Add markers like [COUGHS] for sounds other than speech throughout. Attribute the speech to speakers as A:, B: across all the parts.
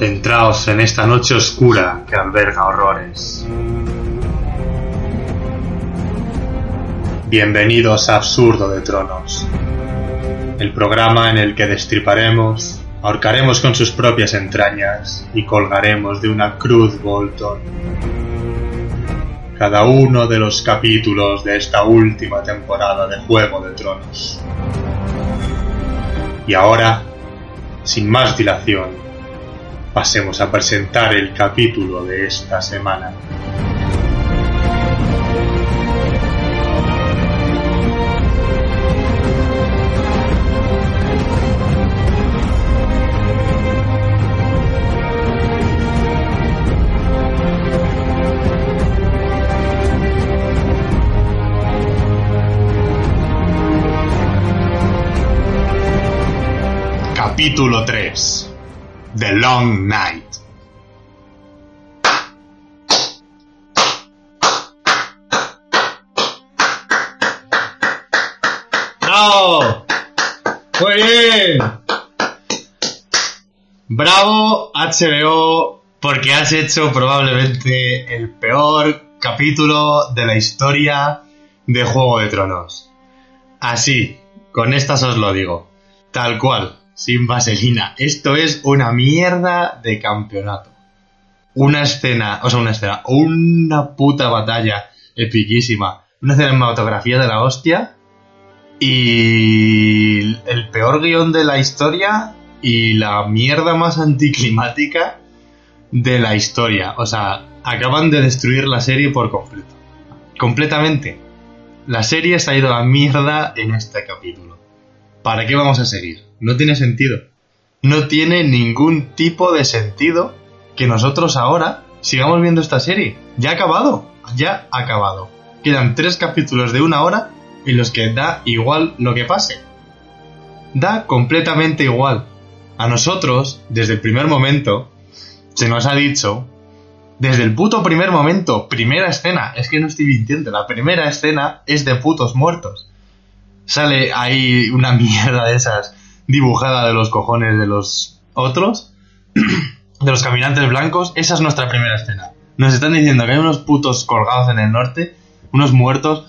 A: Adentraos en esta noche oscura que alberga horrores. Bienvenidos a Absurdo de Tronos, el programa en el que destriparemos, ahorcaremos con sus propias entrañas y colgaremos de una cruz Bolton cada uno de los capítulos de esta última temporada de Juego de Tronos. Y ahora, sin más dilación, pasemos a presentar el capítulo de esta semana. Capítulo 3 The Long Night
B: ¡Bravo! ¡Muy bien! Bravo HBO porque has hecho probablemente el peor capítulo de la historia de Juego de Tronos. Así, con estas os lo digo. Tal cual, sin vaselina. Esto es una mierda de campeonato. Una escena, o sea, una escena, una puta batalla epiquísima. Una cinematografía de la hostia y el peor guion de la historia y la mierda más anticlimática de la historia. O sea, acaban de destruir la serie por completo. Completamente. La serie se ha ido a mierda en este capítulo. ¿Para qué vamos a seguir? No tiene sentido. No tiene ningún tipo de sentido que nosotros ahora sigamos viendo esta serie. Ya ha acabado. Ya ha acabado. Quedan tres capítulos de una hora en los que da igual lo que pase. Da completamente igual. A nosotros, desde el primer momento, se nos ha dicho, desde el puto primer momento, primera escena, es que no estoy mintiendo, la primera escena es de putos muertos. Sale ahí una [LAUGHS] mierda de esas dibujada de los cojones de los otros, [CLEARS THROAT] de los caminantes blancos, esa es nuestra primera escena. Nos están diciendo que hay unos putos colgados en el norte, unos muertos,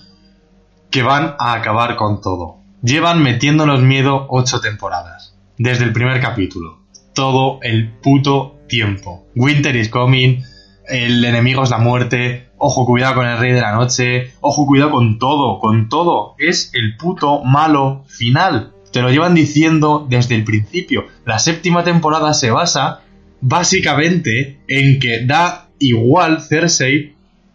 B: que van a acabar con todo. Llevan metiéndonos miedo ocho temporadas. Desde el primer capítulo. Todo el puto tiempo. Winter is coming. El enemigo es la muerte. Ojo, cuidado con el rey de la noche. Ojo, cuidado con todo, con todo. Es el puto malo final. Te lo llevan diciendo desde el principio. La séptima temporada se basa básicamente en que da igual Cersei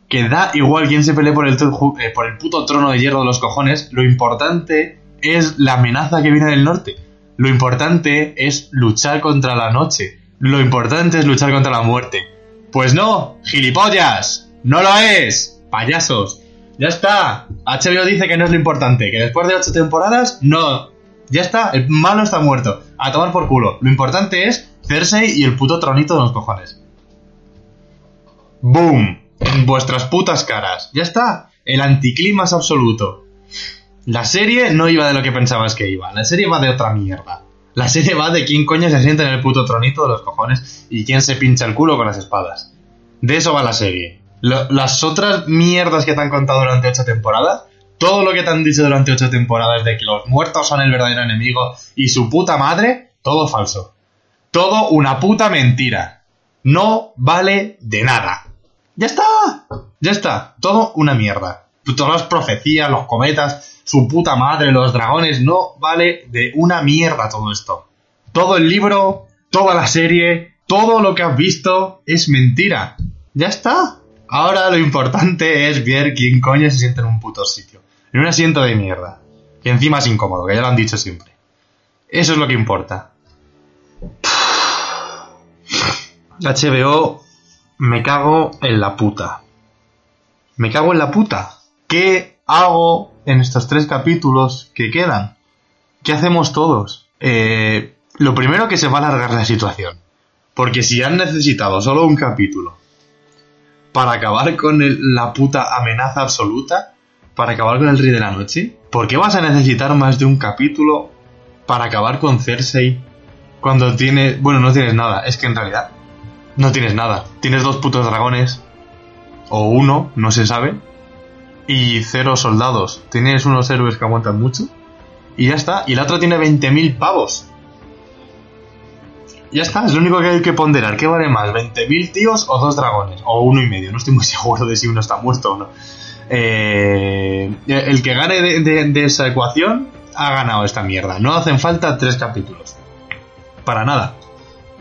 B: que da igual quién se pelee por el, eh, por el puto trono de hierro de los cojones, lo importante es la amenaza que viene del norte. Lo importante es luchar contra la noche. Lo importante es luchar contra la muerte. Pues no, gilipollas. No lo es. Payasos. Ya está. HBO dice que no es lo importante. Que después de ocho temporadas, no. Ya está. El malo está muerto. A tomar por culo. Lo importante es Cersei y el puto tronito de los cojones. ¡Boom! en vuestras putas caras. Ya está. El anticlimas absoluto. La serie no iba de lo que pensabas que iba. La serie va de otra mierda. La serie va de quién coño se siente en el puto tronito de los cojones y quién se pincha el culo con las espadas. De eso va la serie. las otras mierdas que te han contado durante ocho temporadas, todo lo que te han dicho durante ocho temporadas de que los muertos son el verdadero enemigo y su puta madre, todo falso. Todo una puta mentira. No vale de nada. ¡Ya está! Ya está. Todo una mierda. Todas las profecías, los cometas, su puta madre, los dragones, no vale de una mierda todo esto. Todo el libro, toda la serie, todo lo que has visto es mentira. Ya está. Ahora lo importante es ver quién coño se siente en un puto sitio en un asiento de mierda, que encima es incómodo, que ya lo han dicho siempre. Eso es lo que importa. HBO, me cago en la puta. Me cago en la puta. ¿Qué hago en estos tres capítulos que quedan? ¿Qué hacemos todos? Eh, lo primero que se va a alargar la situación. Porque si han necesitado solo un capítulo para acabar con la puta amenaza absoluta, para acabar con el Rey de la Noche, ¿por qué vas a necesitar más de un capítulo para acabar con Cersei cuando tienes... Bueno, no tienes nada, es que en realidad no tienes nada. Tienes dos putos dragones, o uno, no se sabe, y cero soldados. Tienes unos héroes que aguantan mucho, y ya está. Y el otro tiene 20.000 pavos. Ya está, es lo único que hay que ponderar. ¿Qué vale más? ¿20.000 tíos o dos dragones? O uno y medio. No estoy muy [LAUGHS] seguro de si uno está muerto o no. Eh, el que gane de, esa ecuación ha ganado esta mierda. No hacen falta tres capítulos. Para nada.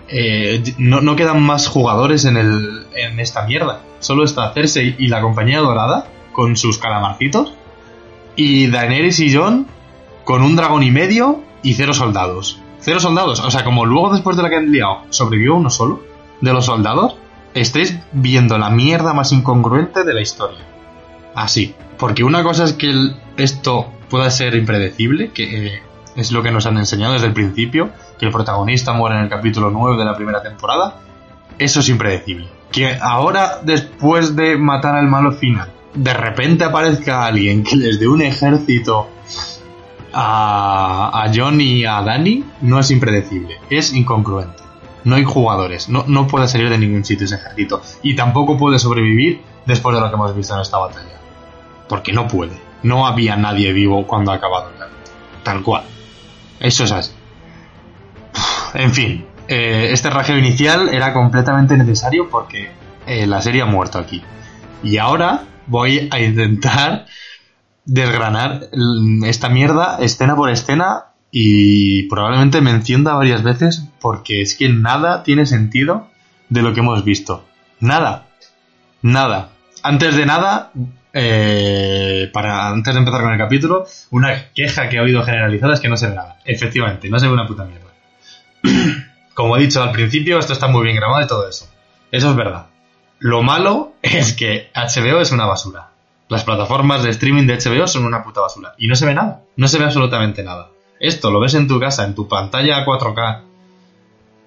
B: Eh, no, quedan más jugadores en, el, en esta mierda. Solo está Cersei y la compañía dorada con sus calamarcitos. Y Daenerys y Jon con un dragón y medio y cero soldados. Cero soldados. O sea, como luego después de la que han liado sobrevivió uno solo de los soldados, estáis viendo la mierda más incongruente de la historia. Así. Porque una cosa es que esto pueda ser impredecible, que eh, es lo que nos han enseñado desde el principio, que el protagonista muere en el capítulo 9 de la primera temporada. Eso es impredecible. Que ahora, después de matar al malo final, de repente aparezca alguien que les dé un ejército a, a John y a Danny no es impredecible, es incongruente. No hay jugadores, no, no puede salir de ningún sitio ese ejército. Y tampoco puede sobrevivir después de lo que hemos visto en esta batalla. Porque no puede. No había nadie vivo cuando ha acabado el Tal cual. Eso es así. En fin, eh, este rajeo inicial era completamente necesario porque eh, la serie ha muerto aquí. Y ahora voy a intentar desgranar esta mierda escena por escena y probablemente me encienda varias veces porque es que nada tiene sentido de lo que hemos visto. Nada. Nada. Antes de nada, eh, para antes de empezar con el capítulo, una queja que he oído generalizada es que no se ve nada. Efectivamente, no se ve una puta mierda. [CLEARS THROAT] Como he dicho al principio, esto está muy bien grabado y todo eso. Eso es verdad. Lo malo [LAUGHS] es que HBO es una basura. Las plataformas de streaming de HBO son una puta basura. Y no se ve nada. No se ve absolutamente nada. Esto lo ves en tu casa, en tu pantalla 4K,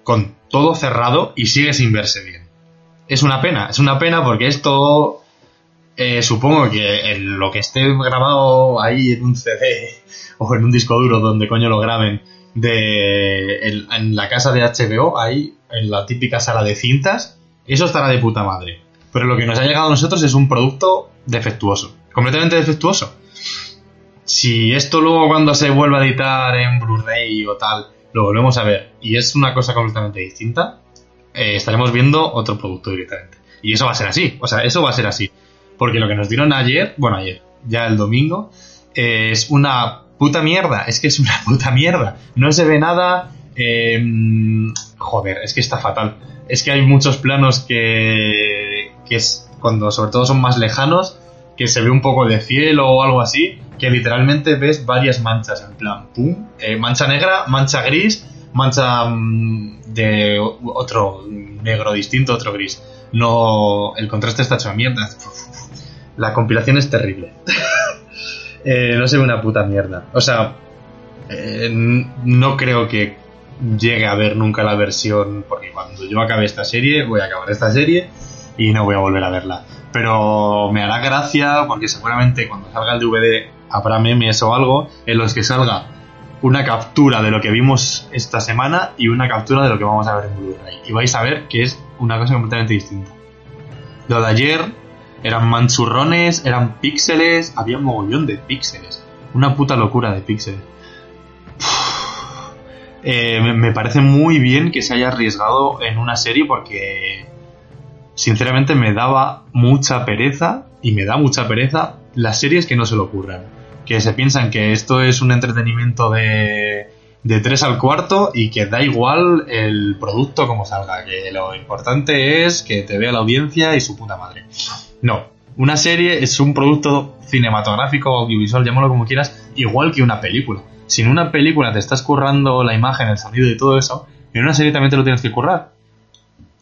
B: con todo cerrado y sigue sin verse bien. Es una pena, es una pena porque esto eh, supongo que en lo que esté grabado ahí en un CD o en un disco duro donde coño lo graben de en la casa de HBO, ahí en la típica sala de cintas, eso estará de puta madre. Pero lo que nos ha llegado a nosotros es un producto defectuoso. Completamente defectuoso. Si esto luego cuando se vuelva a editar en Blu-ray o tal, lo volvemos a ver y es una cosa completamente distinta, eh, estaremos viendo otro producto directamente. Y eso va a ser así. O sea, eso va a ser así. Porque lo que nos dieron ayer, bueno, ayer, ya el domingo, es una puta mierda. Es que es una [LAUGHS] puta mierda. No se ve nada. Em, joder, es que está fatal. Es que hay muchos planos que, que es cuando sobre todo son más lejanos, que se ve un poco de cielo o algo así, que literalmente ves varias manchas, en plan, pum, eh, mancha negra, mancha gris, mancha mm, de otro negro distinto, otro gris. No, el contraste está hecho a mierda. La compilación es terrible. [LAUGHS] Eh, no se ve una puta mierda. O sea, eh, no creo que llegue a ver nunca la versión, porque cuando yo acabe esta serie, voy a acabar esta serie y no voy a volver a verla. Pero me hará gracia porque seguramente cuando salga el DVD habrá memes o algo en los que salga una captura de lo que vimos esta semana y una captura de lo que vamos a ver en Blu-ray. Y vais a ver que es una cosa completamente distinta. Lo de ayer eran manchurrones, eran píxeles, había un mogollón de píxeles. Una puta locura de píxeles. Eh, me parece muy bien que se haya arriesgado en una serie porque sinceramente me daba mucha pereza y me da mucha pereza las series que no se lo ocurran. Que se piensan que esto es un entretenimiento de, de 3 al cuarto y que da igual el producto como salga, que lo importante es que te vea la audiencia y su puta madre. No, una serie es un producto cinematográfico, audiovisual, llámalo como quieras, igual que una película. Si en una película te estás currando la imagen, el sonido y todo eso, en una serie también te lo tienes que currar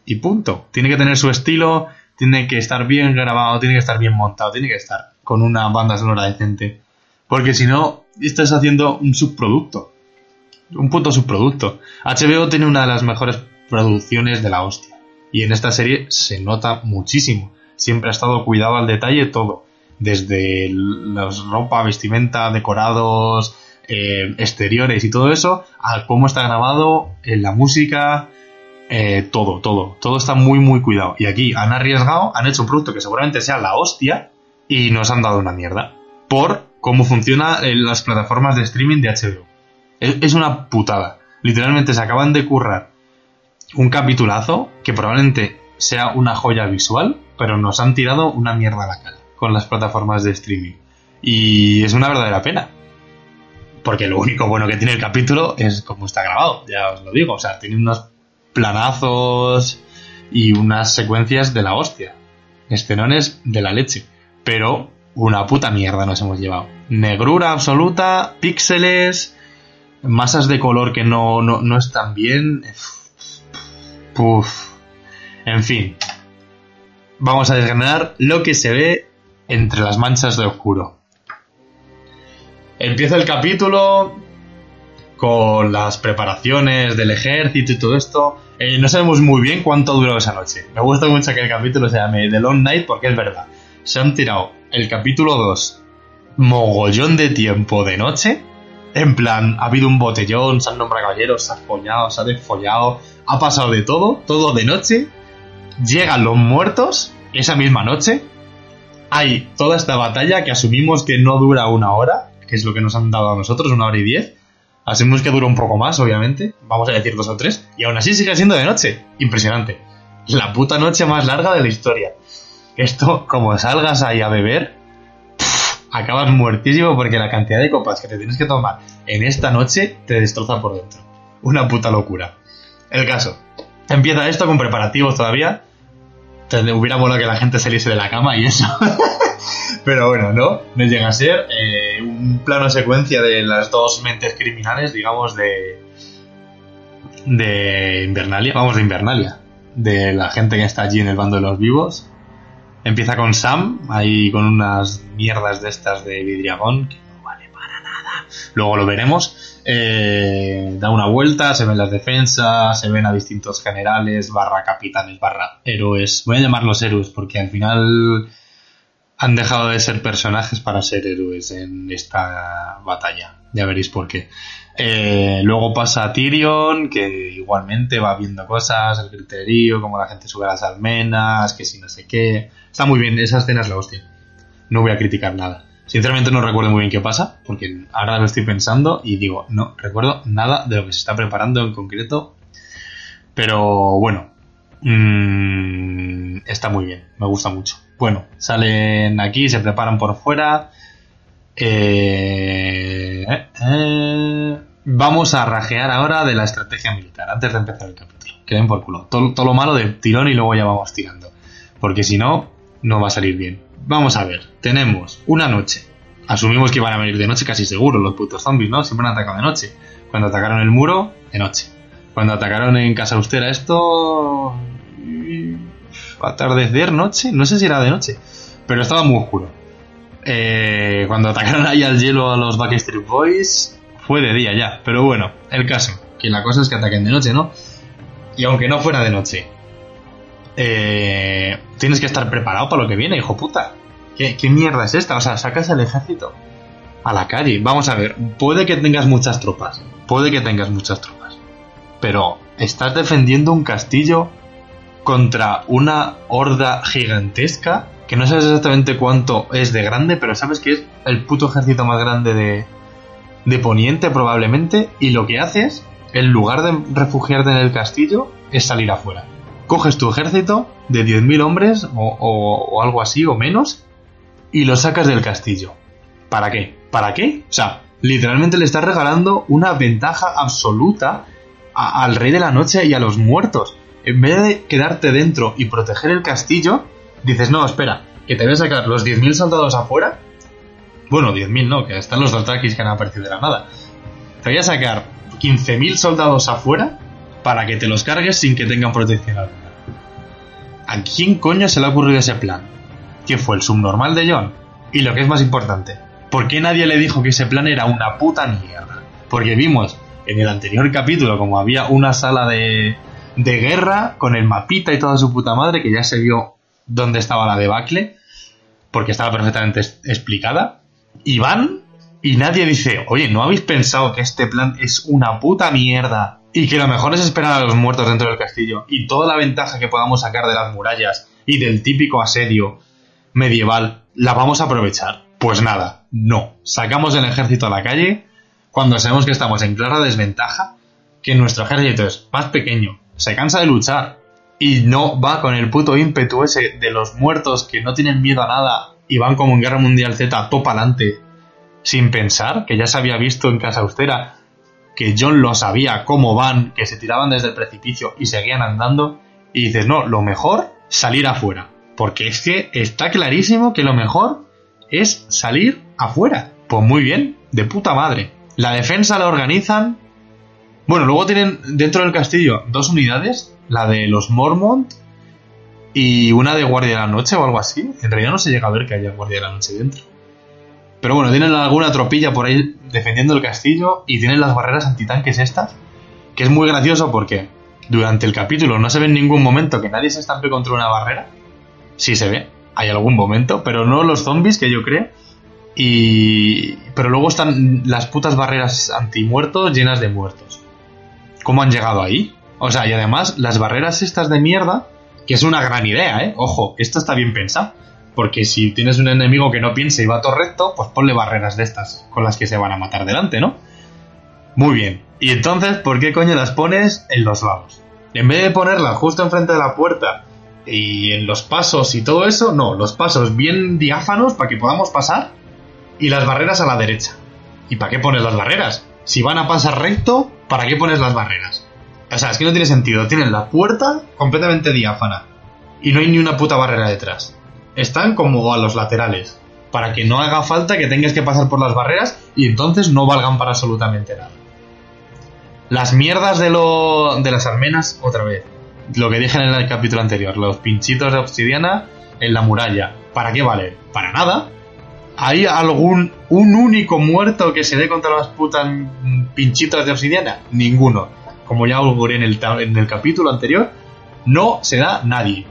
B: y punto. Tiene que tener su estilo, tiene que estar bien grabado, tiene que estar bien montado, tiene que estar con una banda sonora decente. Porque si no, estás haciendo un subproducto. Un puto subproducto. HBO tiene una de las mejores producciones de la hostia. Y en esta serie se nota muchísimo. Siempre ha estado cuidado al detalle todo. Desde las ropa, vestimenta, decorados, eh, exteriores y todo eso, a cómo está grabado, en la música, eh, todo, todo. Todo está muy, muy cuidado. Y aquí han arriesgado, han hecho un producto que seguramente sea la hostia y nos han dado una mierda. Por cómo funcionan las plataformas de streaming de HBO. Es, una putada. Literalmente se acaban de currar un capitulazo que probablemente sea una joya visual, pero nos han tirado una mierda a la cara con las plataformas de streaming. Y es una verdadera pena. Porque lo único bueno que tiene el capítulo es cómo está grabado, ya os lo digo. O sea, tiene unos planazos y unas secuencias de la hostia. Escenones de la leche. Pero una puta mierda nos hemos llevado. Negrura absoluta, píxeles, masas de color que no, no, están bien. Puf. En fin. Vamos a desgranar lo que se ve entre las manchas de oscuro. Empieza el capítulo con las preparaciones del ejército y todo esto. Eh, no sabemos muy bien cuánto duró esa noche. Me gusta mucho que el capítulo se llame The Long Night porque es verdad. Se han tirado el capítulo 2 mogollón de tiempo de noche. En plan, ha habido un botellón, se han nombrado caballeros, se ha follado, se ha desfollado, ha pasado de todo, todo de noche. Llegan los muertos esa misma noche. Hay toda esta batalla que asumimos que no dura una hora, que es lo que nos han dado a nosotros, una hora y diez. Asumimos que dura un poco más, obviamente. Vamos a decir dos o tres. Y aún así sigue siendo de noche. Impresionante. La puta noche más larga de la historia. Esto, como salgas ahí a beber, acabas muertísimo porque la cantidad de copas que te tienes que tomar en esta noche te destroza por dentro. Una puta locura. El caso. Empieza esto con preparativos todavía. Te hubiera molado que la gente saliese de la cama y eso. [LAUGHS] Pero bueno, no. No llega a ser eh, un plano secuencia de las dos mentes criminales, digamos, de. de Invernalia. Vamos, de Invernalia. De la gente que está allí en el bando de los vivos Empieza con Sam, ahí con unas mierdas de estas de vidriagón, que no vale para nada. Luego lo veremos. Eh, da una vuelta, se ven las defensas, se ven a distintos generales, barra capitanes, barra héroes. Voy a llamarlos héroes porque al final han dejado de ser personajes para ser héroes en esta batalla. Ya veréis por qué. Eh, luego pasa Tyrion, que igualmente va viendo cosas, el criterio, como la gente sube a las almenas, que si no sé qué. Está muy bien, esa escena es la hostia. No voy a criticar nada. Sinceramente no recuerdo muy bien qué pasa, porque ahora lo estoy pensando y digo, no recuerdo nada de lo que se está preparando en concreto. Pero bueno, mm, está muy bien, me gusta mucho. Bueno, salen aquí, se preparan por fuera. Eh, eh, vamos a rajear ahora de la estrategia militar, antes de empezar el capítulo. Que por culo. Todo, todo lo malo de tirón y luego ya vamos tirando. Porque si no, no va a salir bien. Vamos a ver, tenemos una noche. Asumimos que iban a venir de noche casi seguro los putos zombies, ¿no? Siempre han atacado de noche. Cuando atacaron el muro, de noche. Cuando atacaron en Casa Austera esto... Atardecer, noche, no sé si era de noche, pero estaba muy oscuro. Eh, cuando atacaron ahí al hielo a los Backstreet Boys, fue de día ya, pero bueno, el caso, que la cosa es que ataquen de noche, ¿no? Y aunque no fuera de noche, eh, tienes que estar preparado para lo que viene, hijo puta. ¿Qué, mierda es esta? O sea, sacas al ejército a la calle. Vamos a ver, puede que tengas muchas tropas, puede que tengas muchas tropas, pero estás defendiendo un castillo contra una horda gigantesca que no sabes exactamente cuánto es de grande, pero sabes que es el puto ejército más grande de, de Poniente probablemente, y lo que haces, en lugar de refugiarte en el castillo, es salir afuera coges tu ejército de 10.000 hombres o, algo así o menos y lo sacas del castillo. ¿Para qué? ¿Para qué? O sea, literalmente le estás regalando una ventaja absoluta al rey de la noche y a los muertos. En vez de quedarte dentro y proteger el castillo, dices, no, espera, que te voy a sacar los 10.000 soldados afuera. Bueno, 10.000 no, que están los Dotrakis que han aparecido de la nada. Te voy a sacar 15.000 soldados afuera para que te los cargues sin que tengan protección. ¿A quién coño se le ha ocurrido ese plan? ¿Qué fue el subnormal de John? Y lo que es más importante, ¿por qué nadie le dijo que ese plan era una puta mierda? Porque vimos en el anterior capítulo como había una sala de, de guerra con el mapita y toda su puta madre que ya se vio dónde estaba la debacle porque estaba perfectamente explicada. Y van y nadie dice, oye, ¿no habéis pensado que este plan es una puta mierda? Y que lo mejor es esperar a los muertos dentro del castillo y toda la ventaja que podamos sacar de las murallas y del típico asedio medieval la vamos a aprovechar. Pues nada, no. Sacamos el ejército a la calle cuando sabemos que estamos en clara desventaja, que nuestro ejército es más pequeño, se cansa de luchar y no va con el puto ímpetu ese de los muertos que no tienen miedo a nada y van como en Guerra Mundial Z topa adelante sin pensar, que ya se había visto en Casa Austera, que John lo sabía cómo van, que se tiraban desde el precipicio y seguían andando, y dices, no, lo mejor, salir afuera. Porque es que está clarísimo que lo mejor es salir afuera. Pues muy bien, de puta madre. La defensa la organizan. Bueno, luego tienen dentro del castillo dos unidades, la de los Mormont y una de Guardia de la Noche o algo así. En realidad no se llega a ver que haya Guardia de la Noche dentro. Pero bueno, tienen alguna tropilla por ahí defendiendo el castillo y tienen las barreras antitanques estas, que es muy gracioso porque durante el capítulo no se ve en ningún momento que nadie se estampe contra una barrera. Sí se ve, hay algún momento, pero no los zombies que yo creo. Y... Pero luego están las putas barreras antimuertos llenas de muertos. ¿Cómo han llegado ahí? O sea, y además las barreras estas de mierda, que es una gran idea, ¿eh? Ojo, esto está bien pensado porque si tienes un enemigo que no piensa y va todo recto, pues ponle barreras de estas con las que se van a matar delante, ¿no? Muy bien. Y entonces, ¿por qué coño las pones en los lados? En vez de ponerlas justo enfrente de la puerta y en los pasos y todo eso, no, los pasos bien diáfanos para que podamos pasar y las barreras a la derecha. ¿Y para qué pones las barreras? Si van a pasar recto, ¿para qué pones las barreras? O sea, es que no tiene sentido. Tienen la puerta completamente diáfana y no hay ni una puta barrera detrás están como a los laterales, para que no haga falta que tengas que pasar por las barreras y entonces no valgan para absolutamente nada. Las mierdas de, lo, de las almenas, otra vez. Lo que dije en el capítulo anterior, los pinchitos de obsidiana en la muralla. ¿Para qué vale? Para nada. ¿Hay algún, un único muerto que se dé contra las putas pinchitos de obsidiana? Ninguno. Como ya auguré en el, en el capítulo anterior, no se da nadie.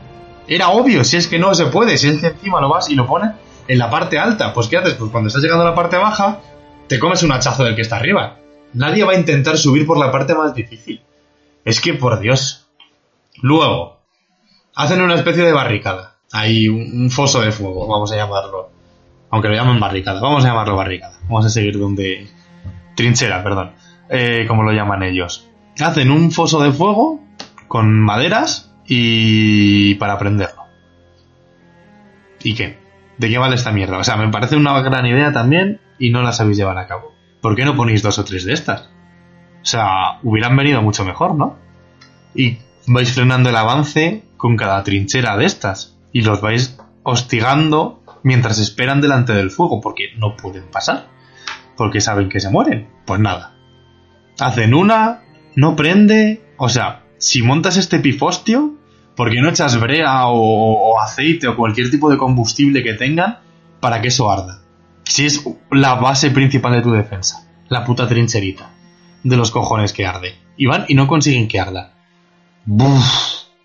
B: Era obvio, si es que no se puede, si es que encima lo vas y lo pones en la parte alta, pues ¿qué haces? Pues cuando estás llegando a la parte baja, te comes un hachazo del que está arriba. Nadie va a intentar subir por la parte más difícil. Es que, por Dios. Luego, hacen una especie de barricada. Hay un foso de fuego, vamos a llamarlo. Aunque lo llamen barricada, vamos a llamarlo barricada. Vamos a seguir donde... Trinchera, perdón. Eh, como lo llaman ellos. Hacen un foso de fuego con maderas y para aprenderlo. ¿Y qué? ¿De qué vale esta mierda? O sea, me parece una gran idea también y no la sabéis llevar a cabo. ¿Por qué no ponéis dos o tres de estas? O sea, hubieran venido mucho mejor, ¿no? Y vais frenando el avance con cada trinchera de estas y los vais hostigando mientras esperan delante del fuego porque no pueden pasar. Porque saben que se mueren. Pues nada. Hacen una, no prende. O sea, si montas este pifostio, ¿por qué no echas brea o, aceite o cualquier tipo de combustible que tengan para que eso arda? Si es la base principal de tu defensa, la puta trincherita de los cojones que arde. Y van y no consiguen que arda.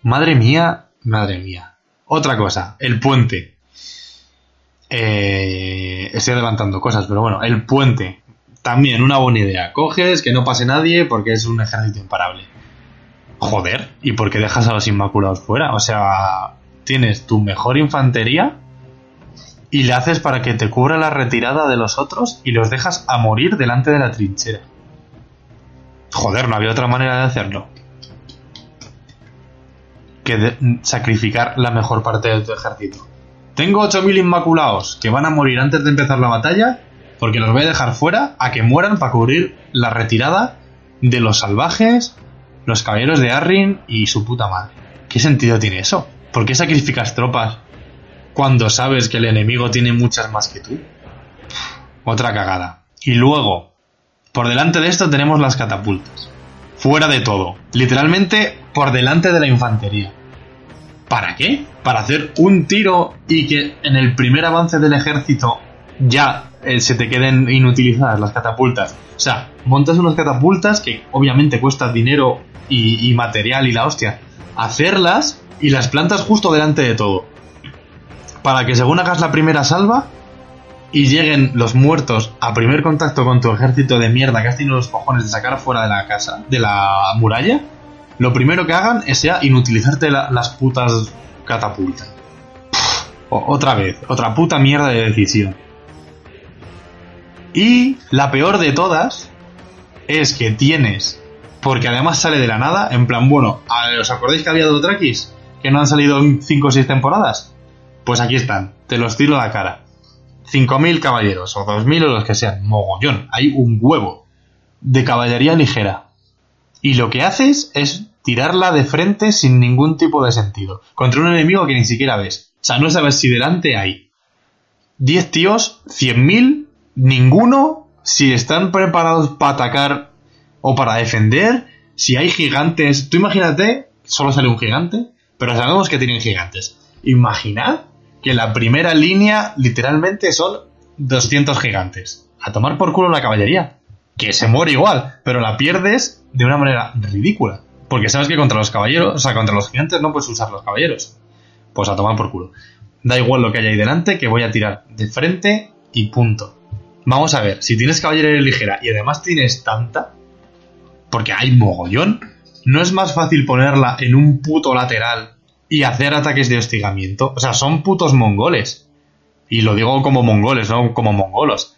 B: madre mía, madre mía. Otra cosa, el puente. Eh, estoy adelantando cosas, pero bueno, el puente. También una buena idea. Coges que no pase nadie porque es un ejército imparable. Joder, ¿y por qué dejas a los Inmaculados fuera? O sea, tienes tu mejor infantería y le haces para que te cubra la retirada de los otros y los dejas a morir delante de la trinchera. Joder, no había otra manera de hacerlo. Que sacrificar la mejor parte de tu ejército. Tengo 8.000 Inmaculados que van a morir antes de empezar la batalla porque los voy a dejar fuera a que mueran para cubrir la retirada de los salvajes los caballeros de Arryn y su puta madre. ¿Qué sentido tiene eso? ¿Por qué sacrificas tropas cuando sabes que el enemigo tiene muchas más que tú? Otra cagada. Y luego, por delante de esto tenemos las catapultas. Fuera de todo. Literalmente por delante de la infantería. ¿Para qué? Para hacer un tiro y que en el primer avance del ejército ya eh, se te queden inutilizadas las catapultas. O sea, montas unas catapultas que obviamente cuestan dinero y, material y la hostia. Hacerlas y las plantas justo delante de todo. Para que según hagas la primera salva y lleguen los muertos a primer contacto con tu ejército de mierda que has tenido los cojones de sacar fuera de la casa, de la muralla, lo primero que hagan es ya inutilizarte la- las putas catapultas. Otra vez, otra puta mierda de decisión. Y la peor de todas es que tienes, porque además sale de la nada, en plan, bueno, ¿os acordáis que había Dothrakis? Que no han salido en 5 o 6 temporadas. Pues aquí están, te los tiro a la cara. 5.000 caballeros, o 2.000 o los que sean, mogollón, hay un huevo de caballería ligera. Y lo que haces es tirarla de frente sin ningún tipo de sentido, contra un enemigo que ni siquiera ves. O sea, no sabes si delante hay 10 tíos, 100.000, ninguno, si están preparados para atacar o para defender, si hay gigantes. Tú imagínate, solo sale un gigante, pero sabemos que tienen gigantes. Imaginad que la primera línea literalmente son 200 gigantes. A tomar por culo la caballería. Que se muere igual, pero la pierdes de una manera ridícula. Porque sabes que contra los caballeros, o sea, contra los gigantes no puedes usar los caballeros. Pues a tomar por culo. Da igual lo que haya ahí delante, que voy a tirar de frente y punto. Vamos a ver, si tienes caballería ligera y además tienes tanta, porque hay mogollón, ¿no es más fácil ponerla en un puto lateral y hacer ataques de hostigamiento? O sea, son putos mongoles. Y lo digo como mongoles, no como mongolos.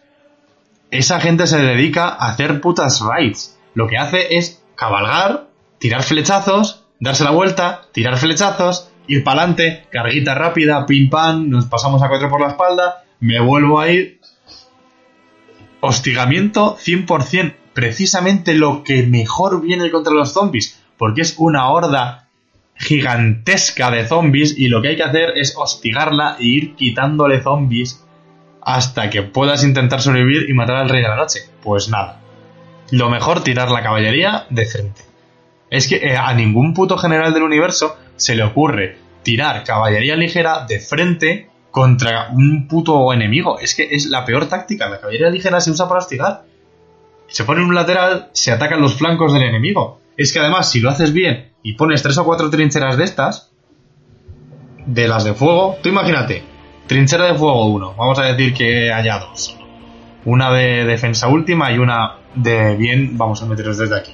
B: Esa gente se dedica a hacer putas raids. Lo que hace es cabalgar, tirar flechazos, darse la vuelta, tirar flechazos, ir para adelante, carguita rápida, pim pam, nos pasamos a cuatro por la espalda, me vuelvo a ir. Hostigamiento 100%, precisamente lo que mejor viene contra los zombies, porque es una horda gigantesca de zombies y lo que hay que hacer es hostigarla e ir quitándole zombies hasta que puedas intentar sobrevivir y matar al rey de la noche. Pues nada. Lo mejor tirar la caballería de frente. Es que eh, a ningún puto general del universo se le ocurre tirar caballería ligera de frente contra un puto enemigo. Es que es la peor táctica. La caballería ligera se usa para hostigar. Se pone un lateral, se atacan los flancos del enemigo. Es que además, si lo haces bien y pones tres o cuatro trincheras de estas, de las de fuego, tú imagínate, trinchera de fuego 1, vamos a decir que haya dos. Una de defensa última y una de bien, vamos a meterlos desde aquí.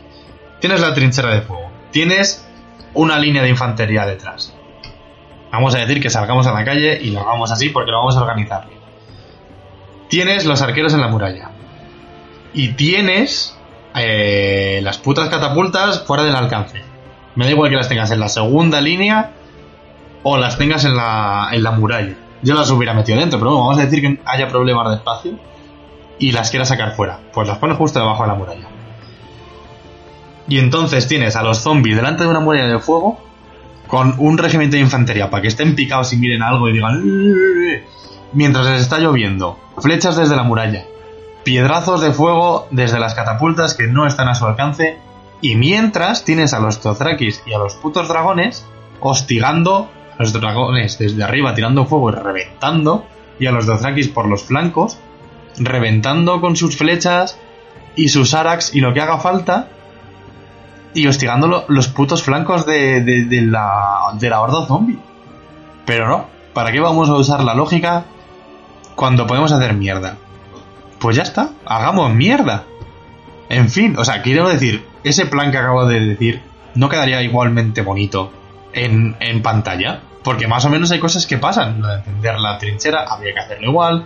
B: Tienes la trinchera de fuego, tienes una línea de infantería detrás. Vamos a decir que salgamos a la calle y lo hagamos así porque lo vamos a organizar. Tienes los arqueros en la muralla. Y tienes eh, las putas catapultas fuera del alcance. Me da igual que las tengas en la segunda línea o las tengas en la, en la muralla. Yo las hubiera metido dentro, pero bueno, vamos a decir que haya problemas de espacio y las quieras sacar fuera. Pues las pones justo debajo de la muralla. Y entonces tienes a los zombies delante de una muralla de fuego con un regimiento de infantería para que estén picados y miren algo y digan mientras les está lloviendo. Flechas desde la muralla. Piedrazos de fuego desde las catapultas que no están a su alcance. Y mientras tienes a los Dothrakis y a los putos dragones hostigando a los dragones desde arriba tirando fuego y reventando. Y a los Dothrakis por los flancos reventando con sus flechas y sus arax y lo que haga falta. Y hostigando lo- los putos flancos de, de- de la, de la horda zombie. Pero no, ¿para qué vamos a usar la lógica cuando podemos hacer mierda? Pues ya está, hagamos mierda. En fin, o sea, quiero decir, ese plan que acabo de decir no quedaría igualmente bonito en, en pantalla. Porque más o menos hay cosas que pasan. Lo de encender la trinchera habría que hacerlo igual.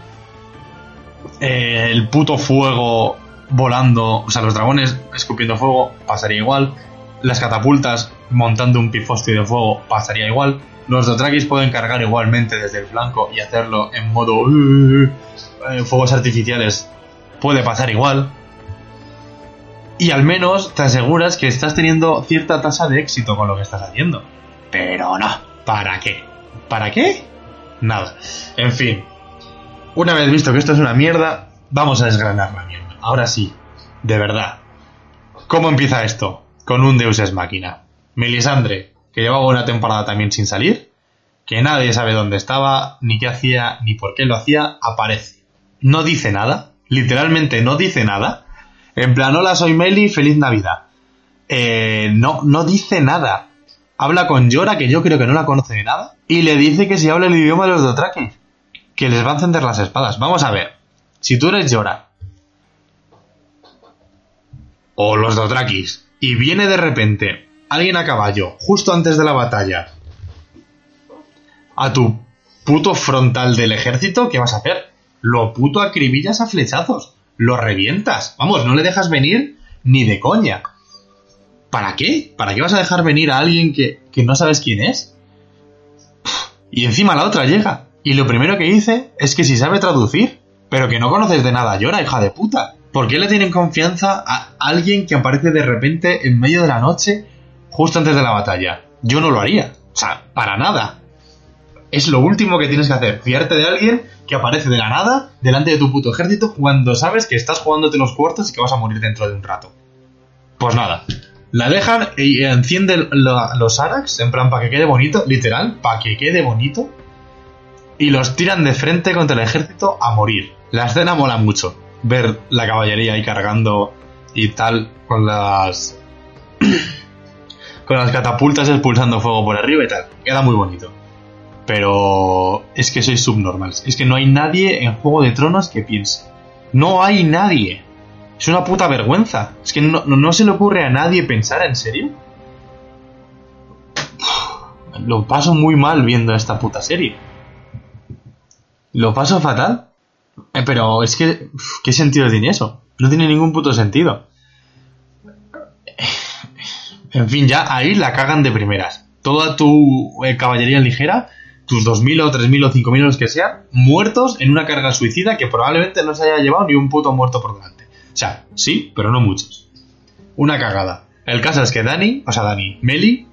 B: Eh, el puto fuego volando, o sea, los dragones escupiendo fuego pasaría igual. Las catapultas montando un pifostio de fuego pasaría igual. Los Dothrakis pueden cargar igualmente desde el flanco y hacerlo en modo Eh, fuegos artificiales. Puede pasar igual. Y al menos te aseguras que estás teniendo cierta tasa de éxito con lo que estás haciendo. Pero no, ¿para qué? ¿Para qué? Nada. En fin, una vez visto que esto es una mierda, vamos a desgranar la mierda. Ahora sí, de verdad. ¿Cómo empieza esto? Con un Deus es máquina. Melisandre, que llevaba una temporada también sin salir, que nadie sabe dónde estaba, ni qué hacía, ni por qué lo hacía, aparece. No dice nada, literalmente no dice nada. En plan, hola, soy Meli, feliz Navidad. Eh, no, no dice nada. Habla con Yora, que yo creo que no la conoce de nada, y le dice que si habla el idioma de los Dothraki, que les va a encender las espadas. Vamos a ver, si tú eres Yora, o los Dothrakis, y viene de repente alguien a caballo, justo antes de la batalla, a tu puto frontal del ejército, ¿qué vas a hacer? Lo puto acribillas a flechazos, lo revientas. Vamos, no le dejas venir ni de coña. ¿Para qué? ¿Para qué vas a dejar venir a alguien que, que no sabes quién es? Y encima la otra llega. Y lo primero que dice es que si sabe traducir, pero que no conoces de nada llora, hija de puta. ¿Por qué le tienen confianza a alguien que aparece de repente en medio de la noche, justo antes de la batalla? Yo no lo haría. O sea, para nada. Es lo último que tienes que hacer, fiarte de alguien que aparece de la nada delante de tu puto ejército cuando sabes que estás jugándote los cuartos y que vas a morir dentro de un rato. Pues nada, la dejan y encienden los Arax, en plan, para que quede bonito, literal, para que quede bonito, y los tiran de frente contra el ejército a morir. La escena mola mucho, ver la caballería ahí cargando y tal, con las... [COUGHS] con las catapultas expulsando fuego por arriba y tal. Queda muy bonito. Pero es que sois subnormales. Es que no hay nadie en Juego de Tronos que piense. No hay nadie. Es una puta vergüenza. Es que no, no- se le ocurre a nadie pensar en serio. Lo paso muy mal viendo esta puta serie. Lo paso fatal. Eh, pero es que... ¿Qué sentido tiene eso? No tiene ningún puto sentido. En fin, ya ahí la cagan de primeras. Toda tu eh, caballería ligera, tus 2.000 o 3.000 o 5.000 los que sean, muertos en una carga suicida que probablemente no se haya llevado ni un puto muerto por delante. O sea, sí, pero no muchos. Una cagada. El caso es que Dani, o sea, Dani, Meli,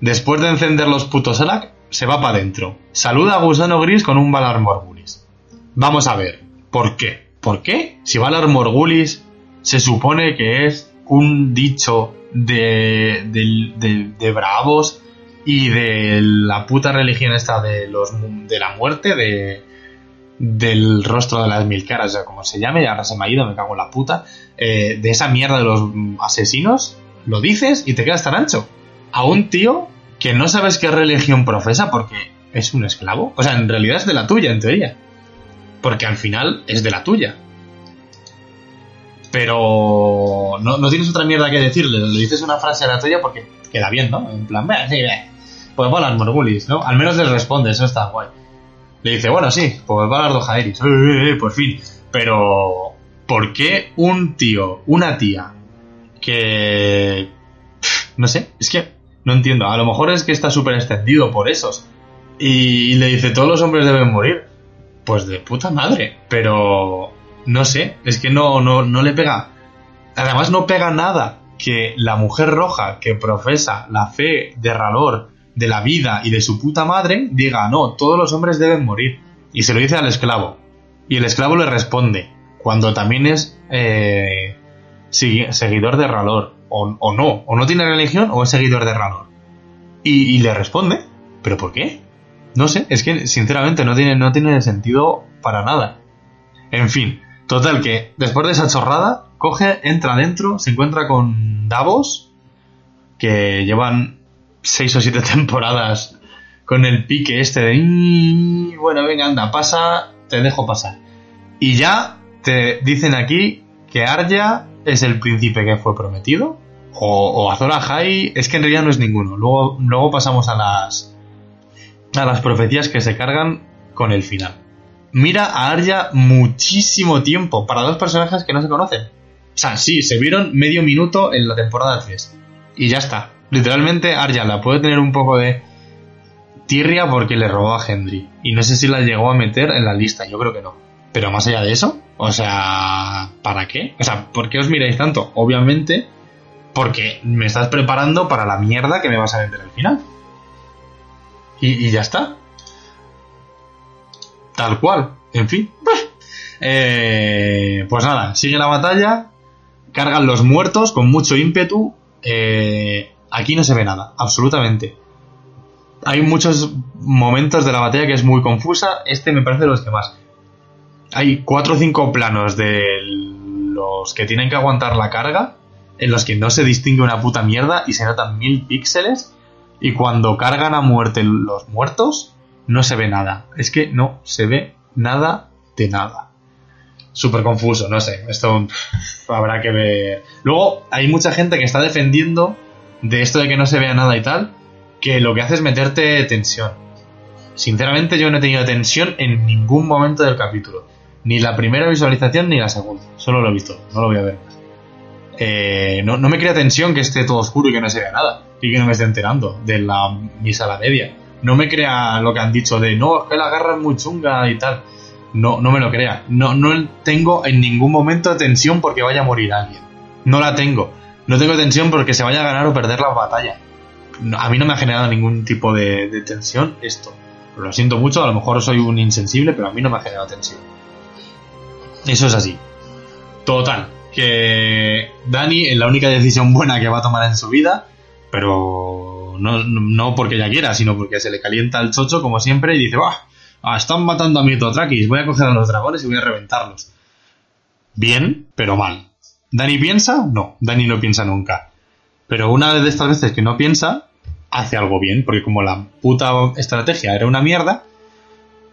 B: después de encender los putos Alak, se va para adentro. Saluda a Gusano Gris con un Valar Morgulis. Vamos a ver, ¿por qué? ¿Por qué? Si Valar Morgulis se supone que es un dicho de, de, de- de bravos y de la puta religión esta de los de la muerte, de del rostro de las mil caras, o sea, como se llame, ahora se me ha ido, me cago en la puta, eh, de esa mierda de los asesinos, lo dices y te quedas tan ancho. A un tío que no sabes qué religión profesa porque es un esclavo. O sea, en realidad es de la tuya, en teoría. Porque al final es de la tuya. Pero no, no tienes otra mierda que decirle. Le dices una frase a la tuya porque queda bien, ¿no? En plan, "Bah, sí, bah". pues Valar Morgulis, ¿no? Al menos les responde, eso está guay. Le dice, bueno, sí, pues Valar Dojaeris. Eh, eh, eh, por fin. Pero, ¿por qué un tío, una tía, que... No sé, es que no entiendo. A lo mejor es que está súper extendido por esos. Y le dice, todos los hombres deben morir. Pues de puta madre. Pero, no sé, es que no, no, no le pega. Además no pega nada que la mujer roja que profesa la fe de Ralor, de la vida y de su puta madre, diga, no, todos los hombres deben morir. Y se lo dice al esclavo. Y el esclavo le responde, cuando también es eh, seguidor de Ralor. O, o no, o no tiene religión o es seguidor de Ralor. Y, y le responde, ¿pero por qué? No sé, es que sinceramente no tiene, no tiene sentido para nada. En fin, total que después de esa chorrada, coge, entra adentro, se encuentra con Davos, que llevan seis o siete [LAUGHS] temporadas con el pique este de "Mm, bueno, venga, anda, pasa, te dejo pasar. Y ya te dicen aquí que Arya es el príncipe que fue prometido. O, o Azor Ahai, es que en realidad no es ninguno. Luego, luego pasamos a las a las profecías que se cargan con el final. Mira a Arya muchísimo tiempo para dos personajes que no se conocen. O sea, sí, se vieron medio minuto en la temporada 3. Y ya está. Literalmente Arya la puede tener un poco de tirria porque le robó a Henry. Y no sé si la llegó a meter en la lista, yo creo que no. Pero más allá de eso, o sea, ¿para qué? O sea, ¿por qué os miráis tanto? Obviamente, porque me estás preparando para la mierda que me vas a vender al final. Y, y ya está. Tal cual. En fin. Eh, pues nada, sigue la batalla. Cargan los muertos con mucho ímpetu. eh, aquí no se ve nada, absolutamente. hay muchos momentos de la batalla que es muy confusa. Este me parece de los que más. Hay cuatro o cinco planos de los que tienen que aguantar la carga, en los que no se distingue una puta mierda y se notan mil píxeles. Y cuando cargan a muerte los muertos, no se ve nada. Es que no se ve nada de nada. Súper confuso, no sé. Esto [LAUGHS] habrá que ver. Luego, hay mucha gente que está defendiendo de esto de que no se vea nada y tal, que lo que hace es meterte tensión. Sinceramente, yo no he tenido tensión en ningún momento del capítulo. Ni la primera visualización ni la segunda. Solo lo he visto, no lo voy a ver más. Eh, no, no, me crea tensión que esté todo oscuro y que no se vea nada. Y que no me esté enterando de la misa a la media. No me crea lo que han dicho de no, es que la garra es muy chunga y tal. No, no me lo crea. No, no tengo en ningún momento tensión porque vaya a morir alguien. No la tengo. No tengo tensión porque se vaya a ganar o perder la batalla. a mí no me ha generado ningún tipo de, tensión esto. Lo siento mucho, a lo mejor soy un insensible, pero a mí no me ha generado tensión. Eso es así. Total, que Dani es la única decisión buena que va a tomar en su vida, pero no, no porque ella quiera, sino porque se le calienta el chocho como siempre y dice, ¡bah! están matando a mi Totrakis, voy a coger a los dragones y voy a reventarlos. Bien, pero mal. ¿Dani piensa? No, Dani no piensa nunca. Pero una de estas veces que no piensa, hace algo bien, porque como la puta estrategia era una mierda,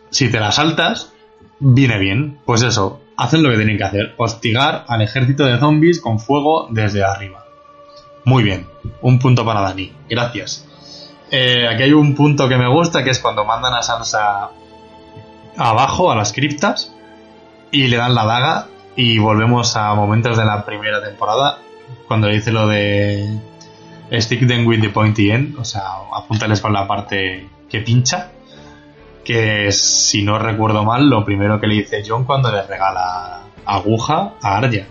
B: si te la saltas, viene bien. Pues eso, hacen lo que tienen que hacer, hostigar al ejército de zombies con fuego desde arriba. Muy bien, un punto para Dani, gracias. Eh, aquí hay un punto que me gusta, que es cuando mandan a Sansa abajo, a las criptas, y le dan la daga, y volvemos a momentos de la primera temporada, cuando le dice lo de stick them with the pointy end, o sea, apúntales con la parte que pincha que si no recuerdo mal, lo primero que le dice John cuando le regala aguja a Arya.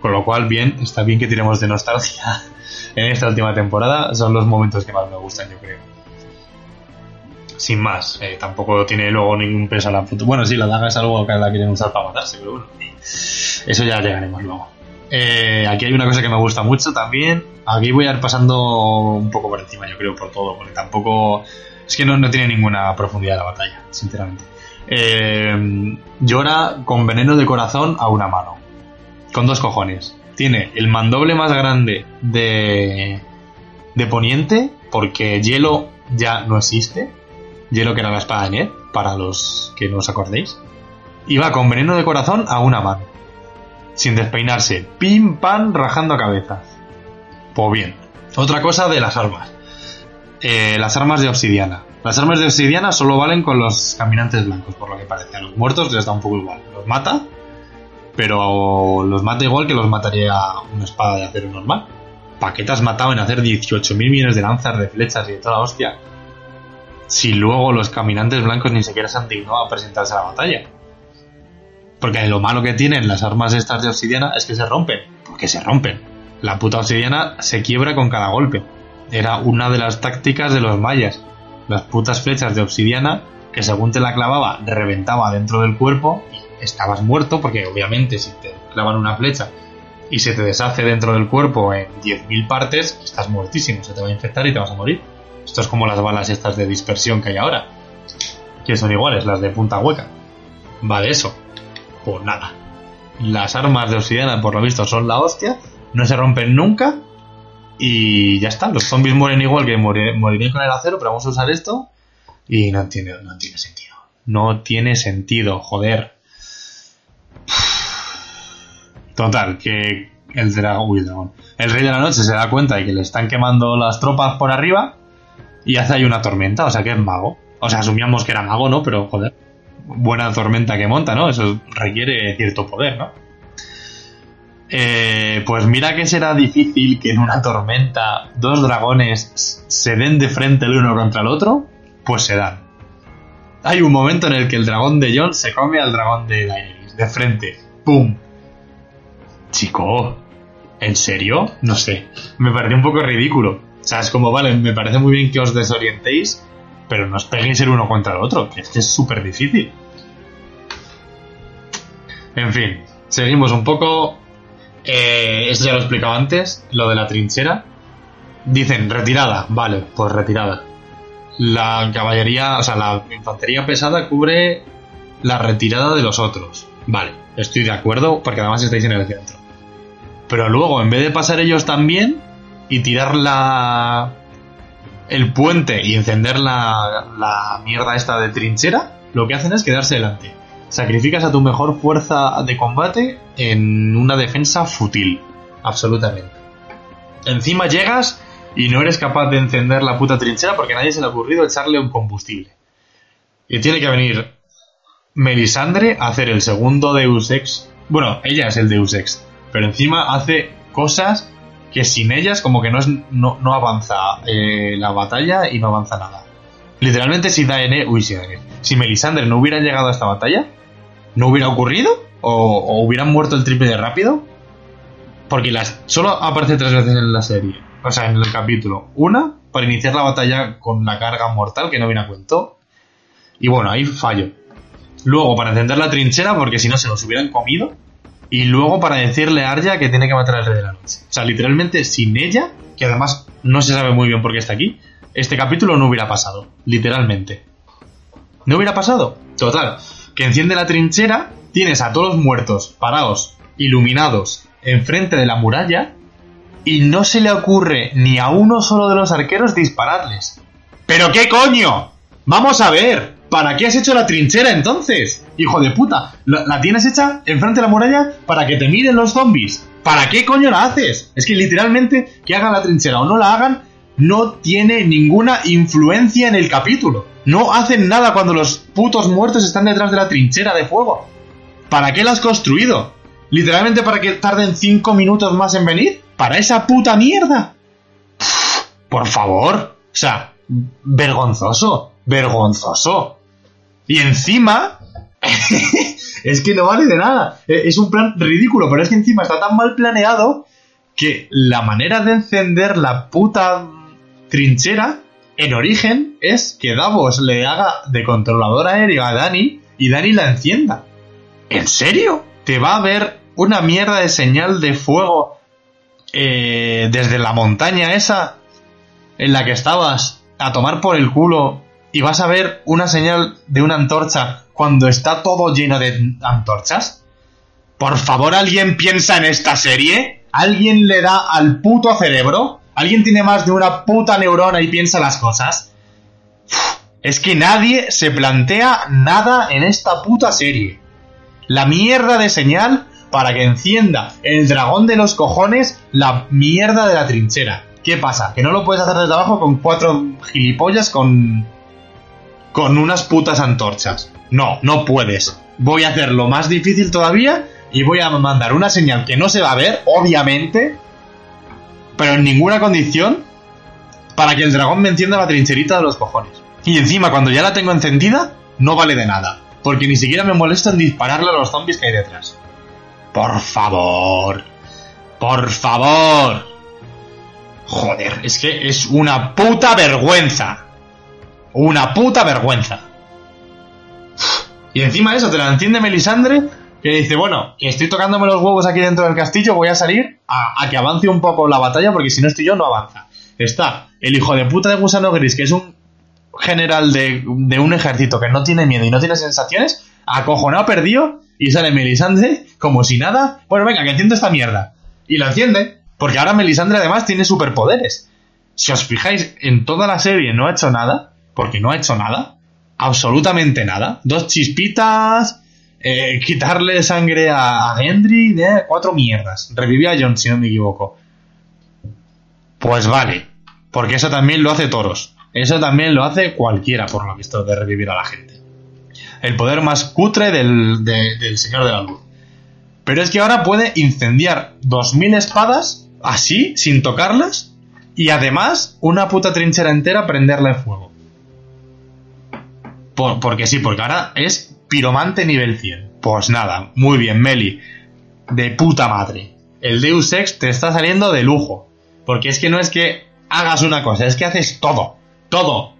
B: Con lo cual, bien, está bien que tiremos de nostalgia [LAUGHS] en esta última temporada. Son los momentos que más me gustan, yo creo. Sin más, eh, tampoco tiene luego ningún peso a la puta. Bueno, sí, la daga es algo que la quieren usar para matarse, pero bueno, eso ya llegaremos luego. Eh, aquí hay una cosa que me gusta mucho también. Aquí voy a ir pasando un poco por encima, yo creo, por todo, porque tampoco es que no, tiene ninguna profundidad la batalla, sinceramente. Eh, llora con veneno de corazón a una mano. Con dos cojones. Tiene el mandoble más grande de, de Poniente, porque hielo ya no existe. Hielo que era la espada de Ned, para los que no os acordéis. Va con veneno de corazón a una mano. Sin despeinarse. Pim, pam, rajando cabezas. Pues bien. Otra cosa de las armas. Eh, las armas de obsidiana. Las armas de obsidiana solo valen con los caminantes blancos, por lo que parece. A los muertos les da un poco igual. Los mata, pero los mata igual que los mataría una espada de acero normal. ¿Para qué te has matado en hacer 18.000 millones de lanzas, de flechas y de toda la hostia? Si luego los caminantes blancos ni siquiera se han dignado a presentarse a la batalla. Porque lo malo que tienen las armas estas de obsidiana es que se rompen. Porque se rompen. La puta obsidiana se quiebra con cada golpe. Era una de las tácticas de los mayas. Las putas flechas de obsidiana que según te la clavaba reventaba dentro del cuerpo y estabas muerto porque obviamente si te clavan una flecha y se te deshace dentro del cuerpo en 10.000 partes, estás muertísimo, se te va a infectar y te vas a morir. Esto es como las balas estas de dispersión que hay ahora, que son iguales, las de punta hueca. Va de eso. Pues nada. Las armas de obsidiana, por lo visto, son la hostia, no se rompen nunca y ya está, los zombies mueren igual que morirían con el acero, pero vamos a usar esto. Y no tiene, no tiene sentido. No tiene sentido, joder. Total, que el dragón, El rey de la noche se da cuenta de que le están quemando las tropas por arriba y hace ahí una tormenta, o sea que es mago. O sea, asumíamos que era mago, ¿no? Pero joder, buena tormenta que monta, ¿no? Eso requiere cierto poder, ¿no? Eh, pues mira que será difícil que en una tormenta dos dragones se den de frente el uno contra el otro, pues se dan. Hay un momento en el que el dragón de Jon se come al dragón de Daenerys, de frente. ¡Pum! Chico, ¿en serio? No sé. Me pareció un poco ridículo. O sea, es como, vale, me parece muy bien que os desorientéis, pero no os peguéis el uno contra el otro, que es que es súper difícil. En fin, seguimos un poco eh, esto ya lo he explicado antes, lo de la trinchera. Dicen retirada, vale, pues retirada. la caballería, o sea, la infantería pesada cubre la retirada de los otros. Vale, estoy de acuerdo porque además estáis en el centro. Pero luego, en vez de pasar ellos también y tirar la, el puente y encender la, mierda esta de trinchera, lo que hacen es quedarse delante. Sacrificas a tu mejor fuerza de combate en una defensa fútil. Absolutamente. Encima llegas y no eres capaz de encender la puta trinchera porque a nadie se le ha ocurrido echarle un combustible. Y tiene que venir Melisandre a hacer el segundo Deus Ex. Bueno, ella es el Deus Ex, pero encima hace cosas que sin ellas como que no, es, no, no avanza eh, la batalla y no avanza nada. Literalmente si Daenerys, uy, si Daenerys, si Melisandre no hubiera llegado a esta batalla, no hubiera ocurrido o, o hubieran muerto el triple de rápido, porque las solo aparece tres veces en la serie, o sea, en el capítulo. Una para iniciar la batalla con la carga mortal que no viene a cuento. Y bueno, ahí fallo. Luego para encender la trinchera porque si no se los hubieran comido. Y luego para decirle a Arya que tiene que matar al rey de la noche. O sea, literalmente sin ella, que además no se sabe muy bien por qué está aquí, este capítulo no hubiera pasado. Literalmente. ¿No hubiera pasado? Total. Que enciende la trinchera, tienes a todos los muertos, parados, iluminados, enfrente de la muralla, y no se le ocurre ni a uno solo de los arqueros dispararles. ¿Pero qué coño? Vamos a ver. ¿Para qué has hecho la trinchera entonces? Hijo de puta. La, tienes hecha enfrente de la muralla para que te miren los zombies. ¿Para qué coño la haces? Es que literalmente que hagan la trinchera o no la hagan no tiene ninguna influencia en el capítulo. No hacen nada cuando los putos muertos están detrás de la trinchera de fuego. ¿Para qué la has construido? ¿Literalmente para que tarden 5 minutos más en venir? ¿Para esa puta mierda? Por favor. O sea, vergonzoso. Vergonzoso. Y encima... [LAUGHS] es que no vale de nada. E, Es un plan ridículo, pero es que encima está tan mal planeado que la manera de encender la puta trinchera en origen es que Davos le haga de controlador aéreo a Dani y Dani la encienda. ¿En serio? ¿Te va a ver una mierda de señal de fuego eh, desde la montaña esa en la que estabas a tomar por el culo y vas a ver una señal de una antorcha cuando está todo lleno de antorchas? Por favor, ¿alguien piensa en esta serie? ¿Alguien le da al puto cerebro? ¿Alguien tiene más de una puta neurona y piensa las cosas? Es que nadie se plantea nada en esta puta serie. La mierda de señal para que encienda el dragón de los cojones la mierda de la trinchera. ¿Qué pasa? ¿Que no lo puedes hacer desde abajo con cuatro gilipollas con... con unas putas antorchas? No, no puedes. Voy a hacerlo más difícil todavía y voy a mandar una señal que no se va a ver, obviamente, pero en ninguna condición, para que el dragón me encienda la trincherita de los cojones. Y encima, cuando ya la tengo encendida, no vale de nada, porque ni siquiera me molesta en dispararle a los zombies que hay detrás. Por favor, por favor. Joder, es que es una puta vergüenza. Una puta vergüenza. Y encima eso, te la enciende Melisandre, que dice, bueno, estoy tocándome los huevos aquí dentro del castillo, voy a salir a, a que avance un poco la batalla, porque si no estoy yo, no avanza. Está el hijo de puta de Gusano Gris, que es un general de, de un ejército que no tiene miedo y no tiene sensaciones, acojonado, perdido, y sale Melisandre como si nada. Bueno, venga, que enciendo esta mierda. Y la enciende, porque ahora Melisandre además tiene superpoderes. Si os fijáis, en toda la serie no ha hecho nada, porque no ha hecho nada, absolutamente nada. Dos chispitas, eh, quitarle sangre a, a Gendry, de cuatro mierdas. Revivía a Jon, si no me equivoco. Pues vale, porque eso también lo hace Toros. Eso también lo hace cualquiera, por lo visto, de revivir a la gente. El poder más cutre del, de- del Señor de la Luz. Pero es que ahora puede incendiar 2000 espadas, así, sin tocarlas, y además una puta trinchera entera prenderla en fuego. Por- porque sí, porque ahora es piromante nivel 100. Pues nada, muy bien, Meli. De puta madre. El Deus Ex te está saliendo de lujo. Porque es que no es que hagas una cosa, es que haces todo. Todo.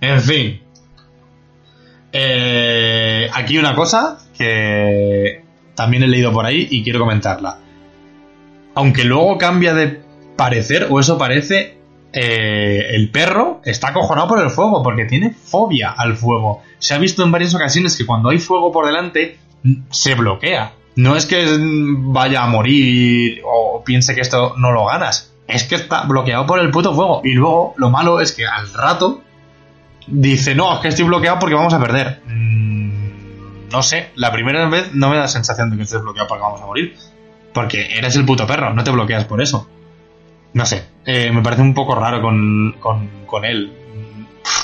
B: En fin. Eh, aquí una cosa que también he leído por ahí y quiero comentarla. Aunque luego cambia de parecer, o eso parece, eh, el perro está acojonado por el fuego porque tiene fobia al fuego. Se ha visto en varias ocasiones que cuando hay fuego por delante se bloquea. No es que vaya a morir o piense que esto no lo ganas. Es que está bloqueado por el puto fuego. Y luego lo malo es que al rato dice, no, es que estoy bloqueado porque vamos a perder. Mm, no sé, la primera vez no me da sensación de que estés bloqueado porque vamos a morir. Porque eres el puto perro, no te bloqueas por eso. No sé, eh, me parece un poco raro con, con, él.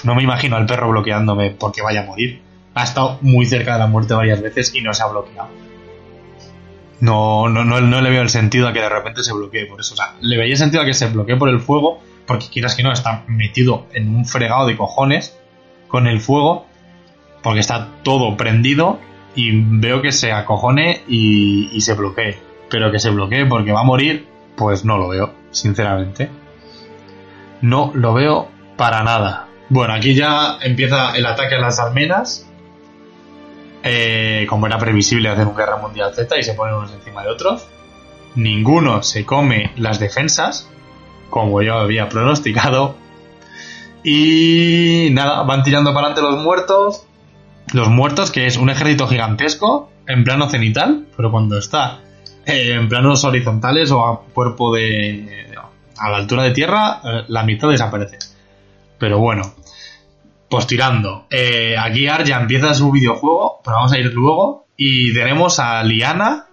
B: No me imagino al perro bloqueándome porque vaya a morir. Ha estado muy cerca de la muerte varias veces y no se ha bloqueado. No, no, no, no le veo el sentido a que de repente se bloquee por eso. O sea, le veía sentido a que se bloquee por el fuego, porque quieras que no, está metido en un fregado de cojones con el fuego, porque está todo prendido y veo que se acojone y, y se bloquee. Pero que se bloquee porque va a morir, pues no lo veo sinceramente. No lo veo para nada. Bueno, aquí ya empieza el ataque a las almenas. Eh, como era previsible hacer un guerra mundial Z y se ponen unos encima de otros. Ninguno se come las defensas, como yo había pronosticado. Y nada, van tirando para adelante los muertos. Los muertos, que es un ejército gigantesco en plano cenital, pero cuando está eh, en planos horizontales o a cuerpo de. a la altura de tierra, eh, la mitad desaparece. Pero bueno, pues tirando. Eh, aquí Arya empieza su videojuego, pero vamos a ir luego. Y tenemos a Liana.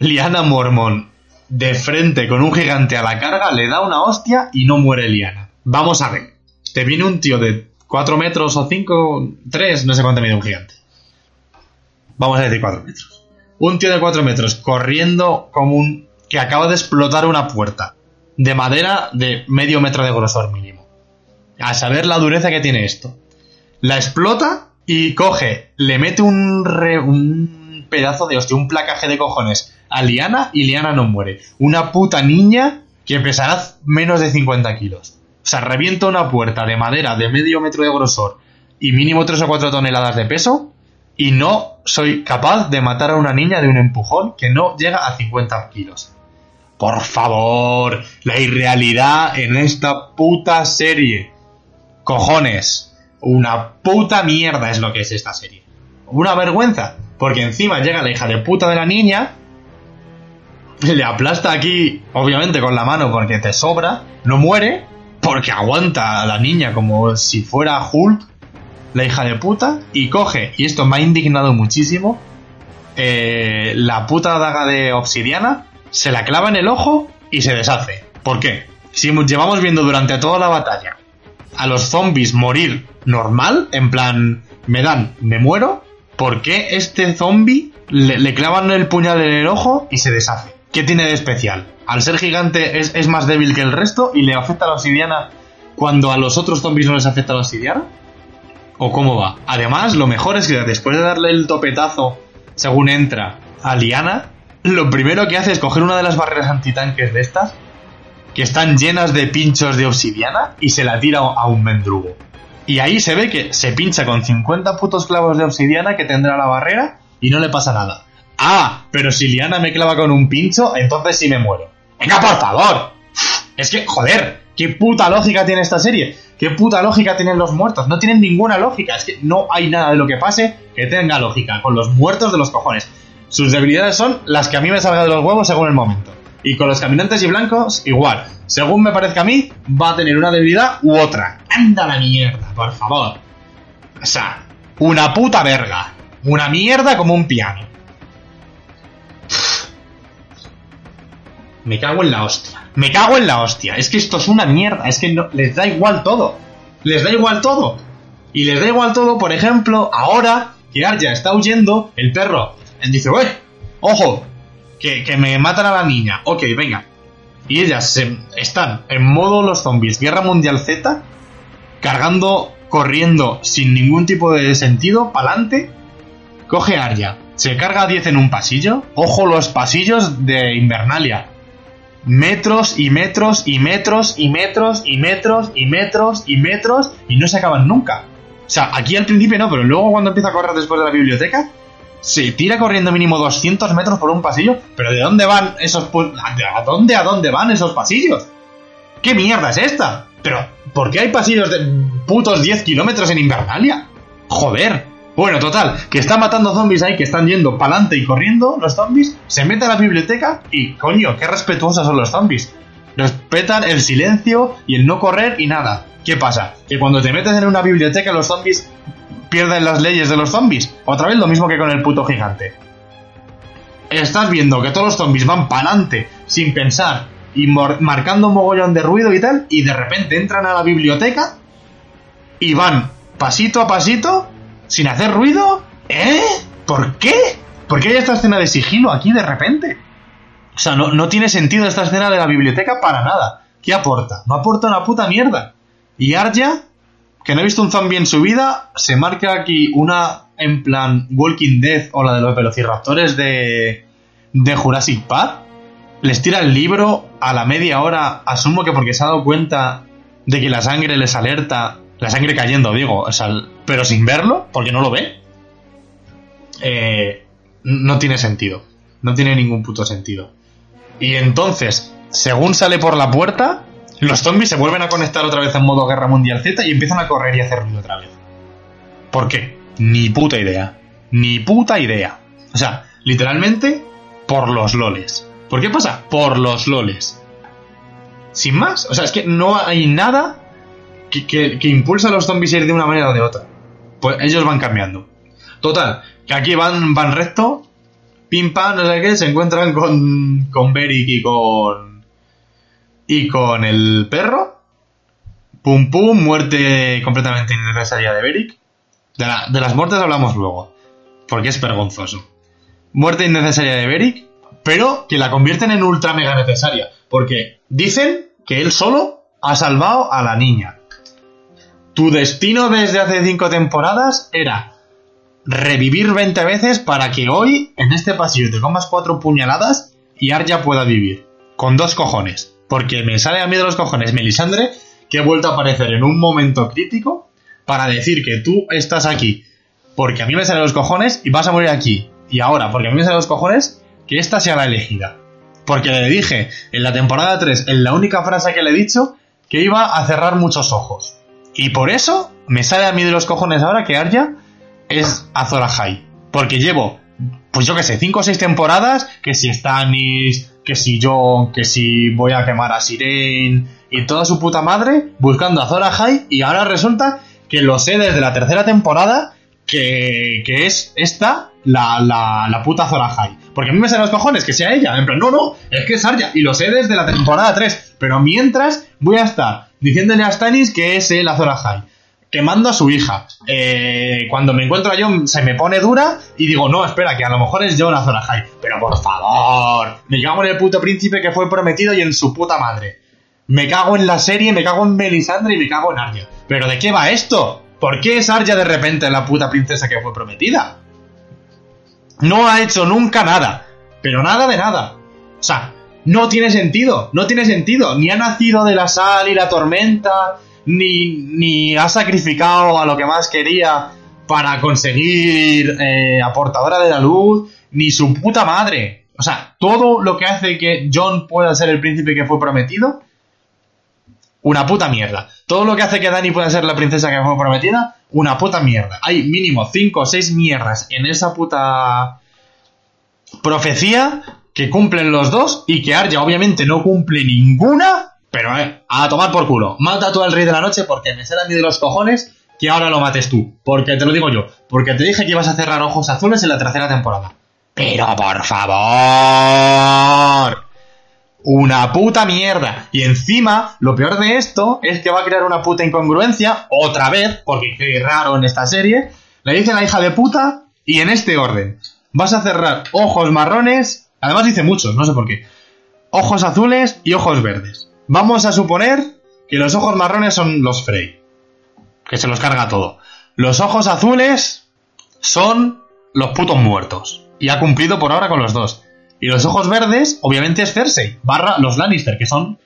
B: Liana Mormon de frente con un gigante a la carga, le da una hostia y no muere Liana. Vamos a ver. Te viene un tío de 4 metros o 5, 3, no sé cuánto mide un gigante. Vamos a decir 4 metros un tío de 4 metros corriendo como un... que acaba de explotar una puerta de madera de medio metro de grosor mínimo. A saber la dureza que tiene esto. La explota y coge, le mete un, pedazo de hostia, un placaje de cojones a Liana y Liana no muere. Una puta niña que pesará menos de 50 kilos. O sea, revienta una puerta de madera de medio metro de grosor y mínimo 3 o 4 toneladas de peso y no soy capaz de matar a una niña de un empujón que no llega a 50 kilos. Por favor, la irrealidad en esta puta serie. Cojones, una puta mierda es lo que es esta serie. Una vergüenza, porque encima llega la hija de puta de la niña, le aplasta aquí, obviamente con la mano porque te sobra, no muere, porque aguanta a la niña como si fuera Hulk la hija de puta, y coge, y esto me ha indignado muchísimo, eh, la puta daga de obsidiana, se la clava en el ojo y se deshace. ¿Por qué? Si llevamos viendo durante toda la batalla a los zombies morir normal, en plan, me dan, me muero, ¿por qué este zombie le, clavan el puñal en el ojo y se deshace? ¿Qué tiene de especial? Al ser gigante es, es más débil que el resto y le afecta la obsidiana cuando a los otros zombies no les afecta la obsidiana? ¿O cómo va? Además, lo mejor es que después de darle el topetazo según entra a Liana, lo primero que hace es coger una de las barreras antitanques de estas, que están llenas de pinchos de obsidiana, y se la tira a un mendrugo. Y ahí se ve que se pincha con 50 putos clavos de obsidiana que tendrá la barrera y no le pasa nada. Ah, pero si Liana me clava con un pincho, entonces sí me muero. Venga, por favor. Es que, joder, ¿qué puta lógica tiene esta serie? ¿Qué puta lógica tienen los muertos? No tienen ninguna lógica. Es que no hay nada de lo que pase que tenga lógica. Con los muertos de los cojones. Sus debilidades son las que a mí me salga de los huevos según el momento. Y con los caminantes y blancos, igual. Según me parezca a mí, va a tener una debilidad u otra. Anda la mierda, por favor. O sea, una puta verga. Una mierda como un piano. Me cago en la hostia. Me cago en la hostia. Es que esto es una mierda. Es que no, les da igual todo. Les da igual todo. Y les da igual todo, por ejemplo, ahora que Arya está huyendo, el perro dice, ¡Uy! ¡Ojo! Que, que, me matan a la niña. Ok, venga. Y ellas se, están en modo los zombies, Guerra Mundial Z, cargando, corriendo sin ningún tipo de sentido, pa'lante. Coge Arya, se carga a 10 en un pasillo. Ojo los pasillos de Invernalia metros y metros y metros y metros y metros y metros y metros y no se acaban nunca. O sea, aquí al principio no, pero luego cuando empieza a correr después de la biblioteca, se tira corriendo mínimo 200 metros por un pasillo. Pero ¿de dónde van esos... ¿A dónde, a dónde van esos pasillos? ¿Qué mierda es esta? Pero, ¿por qué hay pasillos de putos 10 kilómetros en Invernalia? Joder. Bueno, total, que está matando zombies ahí que están yendo para adelante y corriendo los zombies, se mete a la biblioteca y, coño, qué respetuosos son los zombies. Respetan el silencio y el no correr y nada. ¿Qué pasa? Que cuando te metes en una biblioteca los zombies pierden las leyes de los zombies. Otra vez lo mismo que con el puto gigante. Estás viendo que todos los zombies van para adelante sin pensar y marcando un mogollón de ruido y tal, y de repente entran a la biblioteca y van pasito a pasito sin hacer ruido. ¿Eh? ¿Por qué? ¿Por qué hay esta escena de sigilo aquí de repente? O sea, no, no tiene sentido esta escena de la biblioteca para nada. ¿Qué aporta? No aporta una puta mierda. Y Arya, que no ha visto un zombie en su vida, se marca aquí una en plan Walking Dead o la de los velociraptores de, de Jurassic Park. Les tira el libro a la media hora, asumo que porque se ha dado cuenta de que la sangre les alerta, la sangre cayendo, digo, o sea, pero sin verlo, porque no lo ve. Eh, no tiene sentido. No tiene ningún puto sentido. Y entonces, según sale por la puerta, los zombies se vuelven a conectar otra vez en modo Guerra Mundial Z y empiezan a correr y a hacer ruido otra vez. ¿Por qué? Ni puta idea. Ni puta idea. O sea, literalmente, por los loles. ¿Por qué pasa? Por los loles. Sin más. O sea, es que no hay nada que, impulsa a los zombies a ir de una manera o de otra. Pues ellos van cambiando. Total, que aquí van, van recto, pim pam, no sé qué, se encuentran con, con Beric y con y con el perro, pum pum, muerte completamente innecesaria de Beric. De, de las muertes hablamos luego, porque es vergonzoso. Muerte innecesaria de Beric, pero que la convierten en ultra mega necesaria, porque dicen que él solo ha salvado a la niña. Tu destino desde hace cinco temporadas era revivir 20 veces para que hoy en este pasillo te comas cuatro puñaladas y Arya pueda vivir. Con dos cojones. Porque me sale a mí de los cojones Melisandre que he vuelto a aparecer en un momento crítico para decir que tú estás aquí porque a mí me sale los cojones y vas a morir aquí. Y ahora, porque a mí me sale los cojones, que esta sea la elegida. Porque le dije en la temporada 3, en la única frase que le he dicho, que iba a cerrar muchos ojos. Y por eso me sale a mí de los cojones ahora que Arya es Azor Ahai. Porque llevo, pues yo que sé, 5 o 6 temporadas, que si Stannis, que si yo, que si voy a quemar a Siren y toda su puta madre buscando a Zora High y ahora resulta que lo sé desde la tercera temporada que, que es esta la, la, la, puta Zora High. Porque a mí me salen los cojones que sea ella. En plan, no, no, es que es Arya. Y lo sé desde la temporada 3. Pero mientras voy a estar diciéndole a Stannis que es la Zora High quemando a su hija. Eh, cuando me encuentro a John se me pone dura y digo, no, espera, que a lo mejor es John Azor Ahai. Pero por favor, me cago en el puto príncipe que fue prometido y en su puta madre. Me cago en la serie, me cago en Melisandre y me cago en Arya. ¿Pero de qué va esto? ¿Por qué es Arya de repente la puta princesa que fue prometida? No ha hecho nunca nada. Pero nada de nada. O sea, no tiene sentido. No tiene sentido. Ni ha nacido de la sal y la tormenta ni, ni ha sacrificado a lo que más quería para conseguir eh, aportadora de la luz, ni su puta madre. O sea, todo lo que hace que John pueda ser el príncipe que fue prometido, una puta mierda. Todo lo que hace que Dani pueda ser la princesa que fue prometida, una puta mierda. Hay mínimo 5 o 6 mierdas en esa puta profecía que cumplen los dos y que Arya obviamente no cumple ninguna pero eh, a tomar por culo. Mata tú al rey de la noche porque me sale a mí de los cojones que ahora lo mates tú. Porque te lo digo yo. Porque te dije que ibas a cerrar ojos azules en la tercera temporada. Pero por favor. Una puta mierda. Y encima, lo peor de esto es que va a crear una puta incongruencia, otra vez, porque qué raro en esta serie. Le dice la hija de puta, y en este orden. Vas a cerrar ojos marrones, además dice muchos, no sé por qué. Ojos azules y ojos verdes. Vamos a suponer que los ojos marrones son los Frey, que se los carga todo. Los ojos azules son los putos muertos. Y ha cumplido por ahora con los dos. Y los ojos verdes, obviamente, es Cersei, barra los Lannister, que son,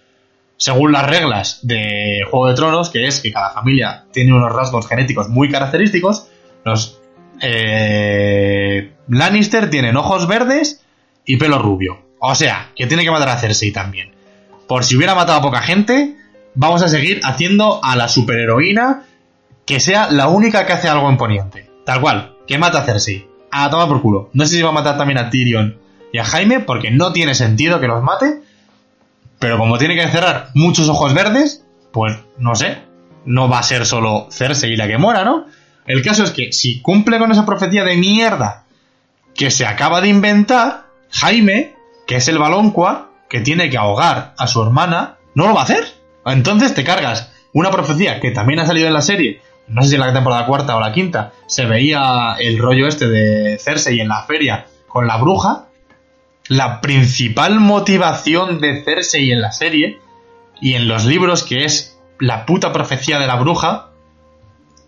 B: según las reglas de Juego de Tronos, que es que cada familia tiene unos rasgos genéticos muy característicos, los eh, Lannister tienen ojos verdes y pelo rubio. O sea, que tiene que matar a Cersei también por si hubiera matado a poca gente, vamos a seguir haciendo a la superheroína que sea la única que hace algo en Poniente. Tal cual, que mata a Cersei. A tomar por culo. No sé si va a matar también a Tyrion y a Jaime, porque no tiene sentido que los mate. Pero como tiene que cerrar muchos ojos verdes, pues no sé. No va a ser solo Cersei la que muera, ¿no? El caso es que si cumple con esa profecía de mierda que se acaba de inventar, Jaime, que es el balonqua, que tiene que ahogar a su hermana, no lo va a hacer. Entonces te cargas una profecía que también ha salido en la serie, no sé si en la temporada cuarta o la quinta, se veía el rollo este de Cersei en la feria con la bruja. La principal motivación de Cersei en la serie y en los libros, que es la puta profecía de la bruja,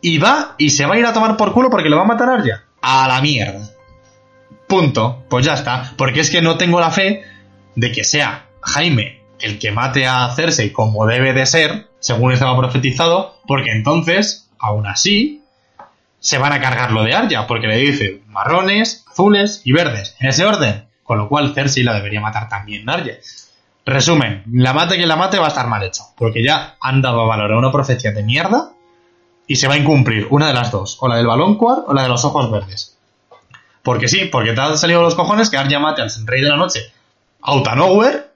B: y va y se va a ir a tomar por culo porque le va a matar a Arya. A la mierda. Punto. Pues ya está. Porque es que no tengo la fe de que sea Jaime el que mate a Cersei como debe de ser, según estaba profetizado, porque entonces, aún así, se van a cargar lo de Arya, porque le dice marrones, azules y verdes, en ese orden. Con lo cual Cersei la debería matar también Arya. Resumen, la mate que la mate va a estar mal hecho, porque ya han dado valor a una profecía de mierda y se va a incumplir una de las dos, o la del balón quad o la de los ojos verdes. Porque sí, porque te han salido los cojones que Arya mate al rey de la noche out of nowhere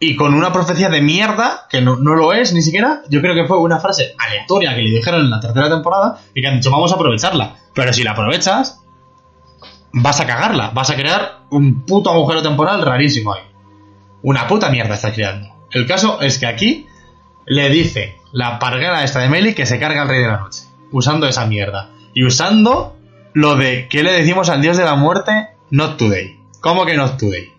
B: y con una profecía de mierda, que no, no, lo es ni siquiera, yo creo que fue una frase aleatoria que le dijeron en la tercera temporada y que han dicho vamos a aprovecharla. Pero si la aprovechas, vas a cagarla, vas a crear un puto agujero temporal rarísimo ahí. Una puta mierda estás creando. El caso es que aquí le dice la parguera esta de Meli que se carga al rey de la noche, usando esa mierda. Y usando lo de que le decimos al dios de la muerte, not today. ¿Cómo que not today?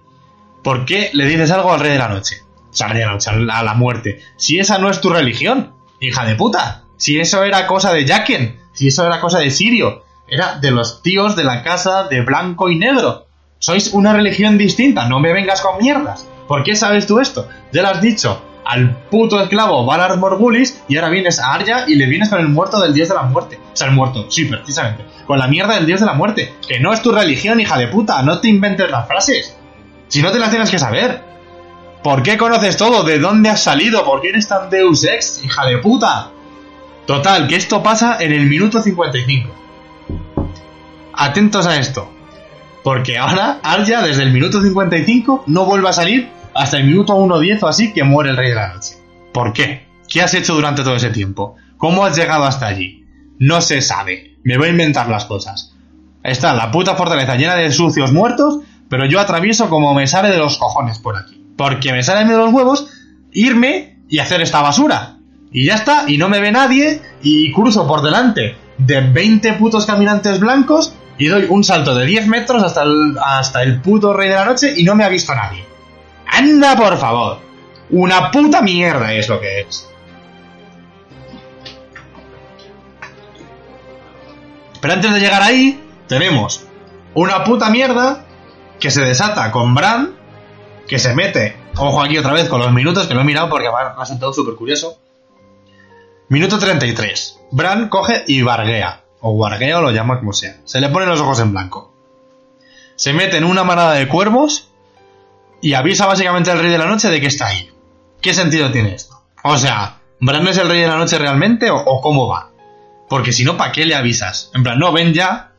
B: ¿Por qué le dices algo al rey de la noche? O sea, al rey de la noche, a la muerte. Si esa no es tu religión, hija de puta. Si eso era cosa de Jaqen, si eso era cosa de Sirio, era de los tíos de la casa de blanco y negro. Sois una religión distinta, no me vengas con mierdas. ¿Por qué sabes tú esto? Ya lo has dicho al puto esclavo Valar Morgulis y ahora vienes a Arya y le vienes con el muerto del dios de la muerte. O sea, el muerto, sí, precisamente. Con la mierda del dios de la muerte. Que no es tu religión, hija de puta. No te inventes las frases. Si no te las tienes que saber. ¿Por qué conoces todo? ¿De dónde has salido? ¿Por qué eres tan Deus Ex, hija de puta? Total, que esto pasa en el minuto 55. Atentos a esto. Porque ahora Arya, desde el minuto 55, no vuelve a salir hasta el minuto 1.10 o así que muere el Rey de la Noche. ¿Por qué? ¿Qué has hecho durante todo ese tiempo? ¿Cómo has llegado hasta allí? No se sabe. Me voy a inventar las cosas. Está la puta fortaleza llena de sucios muertos pero yo atravieso como me sale de los cojones por aquí. Porque me salen de los huevos irme y hacer esta basura. Y ya está, y no me ve nadie, y cruzo por delante de 20 putos caminantes blancos y doy un salto de 10 metros hasta el, hasta el puto rey de la noche y no me ha visto nadie. ¡Anda, por favor! Una puta mierda es lo que es. Pero antes de llegar ahí, tenemos una puta mierda que se desata con Bran, que se mete, ojo aquí otra vez con los minutos, que lo he mirado porque me ha sentado súper curioso. Minuto 33. Bran coge y barguea, o guarguea o lo llama como sea. Se le ponen los ojos en blanco. Se mete en una manada de cuervos y avisa básicamente al rey de la noche de que está ahí. ¿Qué sentido tiene esto? O sea, ¿Bran es el rey de la noche realmente o, o cómo va? Porque si no, ¿para qué le avisas? En plan, no, ven ya,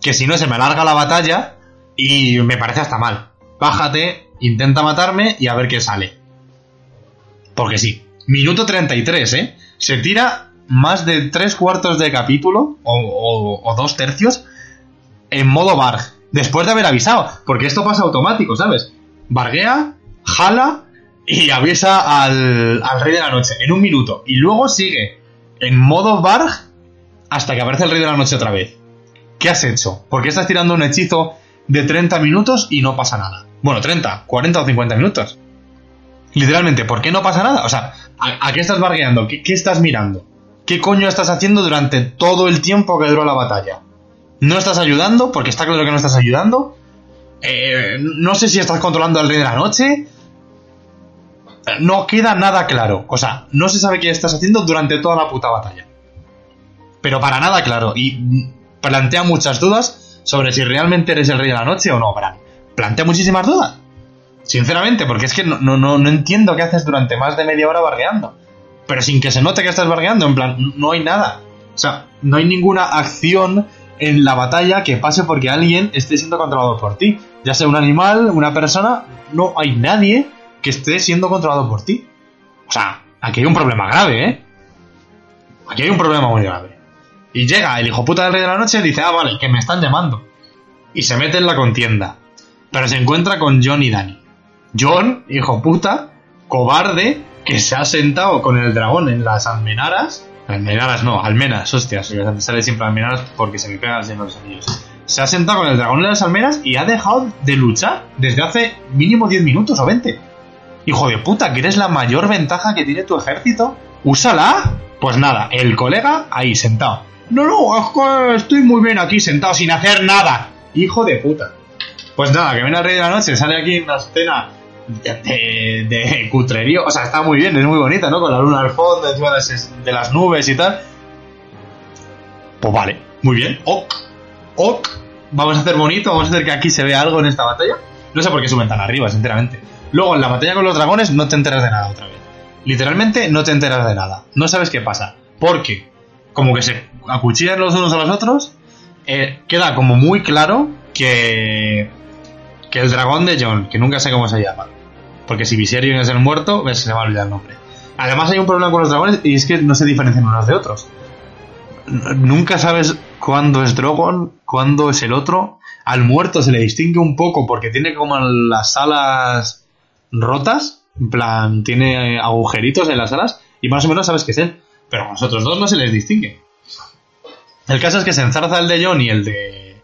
B: que si no se me alarga la batalla y me parece hasta mal. Bájate, intenta matarme y a ver qué sale. Porque sí. Minuto 33, ¿eh? Se tira más de tres cuartos de capítulo, o, dos tercios, en modo Barg. Después de haber avisado. Porque esto pasa automático, ¿sabes? Barguea, jala y avisa al, Rey de la Noche en un minuto. Y luego sigue en modo Barg hasta que aparece el Rey de la Noche otra vez. ¿Qué has hecho? ¿Por qué estás tirando un hechizo de 30 minutos y no pasa nada. Bueno, 30, 40 o 50 minutos. Literalmente, ¿por qué no pasa nada? O sea, ¿a, qué estás bargueando? ¿Qué, estás mirando? ¿Qué coño estás haciendo durante todo el tiempo que duró la batalla? ¿No estás ayudando? Porque está claro que no estás ayudando. Eh, no sé si estás controlando al rey de la noche. No queda nada claro. O sea, no se sabe qué estás haciendo durante toda la puta batalla. Pero para nada claro. Y plantea muchas dudas sobre si realmente eres el rey de la noche o no, Bran. Plantea muchísimas dudas. Sinceramente, porque es que no, no, no, entiendo qué haces durante más de media hora bargueando. Pero sin que se note que estás bargueando, en plan, no hay nada. O sea, no hay ninguna acción en la batalla que pase porque alguien esté siendo controlado por ti. Ya sea un animal, una persona, no hay nadie que esté siendo controlado por ti. O sea, aquí hay un problema grave, ¿eh? Aquí hay un problema muy grave. Y llega el hijo puta del rey de la noche y dice, ah, vale, que me están llamando. Y se mete en la contienda. Pero se encuentra con John y Danny. John, hijo puta, cobarde, que se ha sentado con el dragón en las almenaras. Almenaras no, almenas, hostias. Sale siempre almenaras porque se me pegan de los anillos. Se ha sentado con el dragón en las almenas y ha dejado de luchar desde hace mínimo 10 minutos o 20. Hijo de puta, ¿quieres la mayor ventaja que tiene tu ejército? ¡Úsala! Pues nada, el colega ahí sentado. No, no, es que estoy muy bien aquí sentado sin hacer nada. Hijo de puta. Pues nada, que viene el rey de la noche, sale aquí una escena de, de, cutrerío. O sea, está muy bien, es muy bonita, ¿no? Con la luna al fondo, encima de, de las nubes y tal. Pues vale, muy bien. Ok, ok. Vamos a hacer bonito, vamos a hacer que aquí se vea algo en esta batalla. No sé por qué suben tan arriba, sinceramente. Luego, en la batalla con los dragones no te enteras de nada otra vez. Literalmente no te enteras de nada. No sabes qué pasa. Porque, como que se acuchillan los unos a los otros, eh, queda como muy claro que, que el dragón de John, que nunca sé cómo se llama, porque si Viserion es el muerto, ves, se me va a olvidar el nombre. Además hay un problema con los dragones y es que no se diferencian unos de otros. Nunca sabes cuándo es Drogon, cuándo es el otro. Al muerto se le distingue un poco porque tiene como las alas rotas, en plan, tiene agujeritos en las alas y más o menos sabes que es él. Pero a los otros dos no se les distingue. El caso es que se enzarza el de John y el de.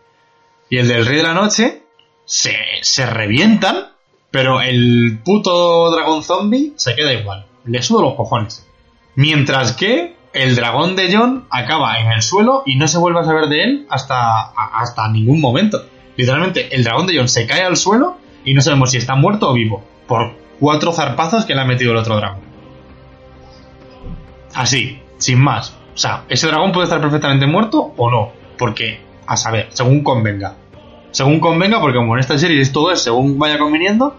B: Y el del Rey de la Noche. Se, se revientan. Pero el puto dragón zombie se queda igual. Le sudo los cojones. Mientras que el dragón de John acaba en el suelo y no se vuelve a saber de él hasta, hasta ningún momento. Literalmente, el dragón de John se cae al suelo y no sabemos si está muerto o vivo. Por cuatro zarpazos que le ha metido el otro dragón. Así, sin más. O sea, ese dragón puede estar perfectamente muerto o no. Porque, a saber, según convenga. Según convenga, porque como en esta serie todo es según vaya conveniendo,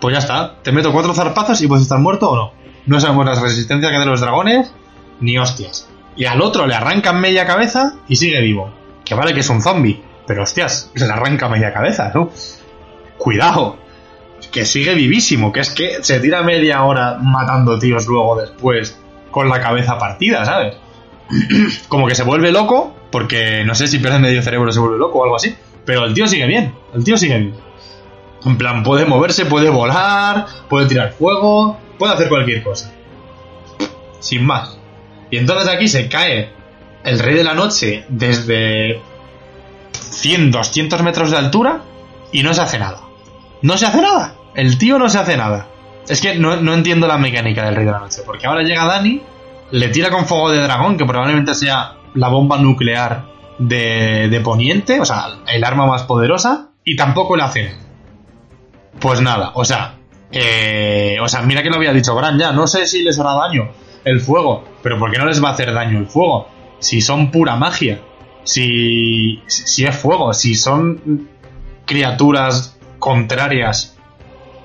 B: pues ya está. Te meto cuatro zarpazos y puedes estar muerto o no. No sabemos las resistencias que de los dragones, ni hostias. Y al otro le arrancan media cabeza y sigue vivo. Que vale que es un zombie, pero hostias, se le arranca media cabeza, ¿no? Cuidado, que sigue vivísimo, que es que se tira media hora matando tíos luego después con la cabeza partida, ¿sabes? [CLEARS THROAT] Como que se vuelve loco, porque no sé si pierde medio cerebro se vuelve loco o algo así, pero el tío sigue bien, el tío sigue bien. En plan, puede moverse, puede volar, puede tirar fuego, puede hacer cualquier cosa. Sin más. Y entonces aquí se cae el rey de la noche desde 100, 200 metros de altura y no se hace nada. No se hace nada. El tío no se hace nada. Es que no, no entiendo la mecánica del Rey de la Noche. Porque ahora llega Dani, le tira con fuego de dragón, que probablemente sea la bomba nuclear de, de Poniente, o sea, el arma más poderosa, y tampoco le hace. Pues nada, o sea, eh, o sea, mira que lo había dicho Bran ya, no sé si les hará daño el fuego, pero ¿por qué no les va a hacer daño el fuego? Si son pura magia, si, si es fuego, si son criaturas contrarias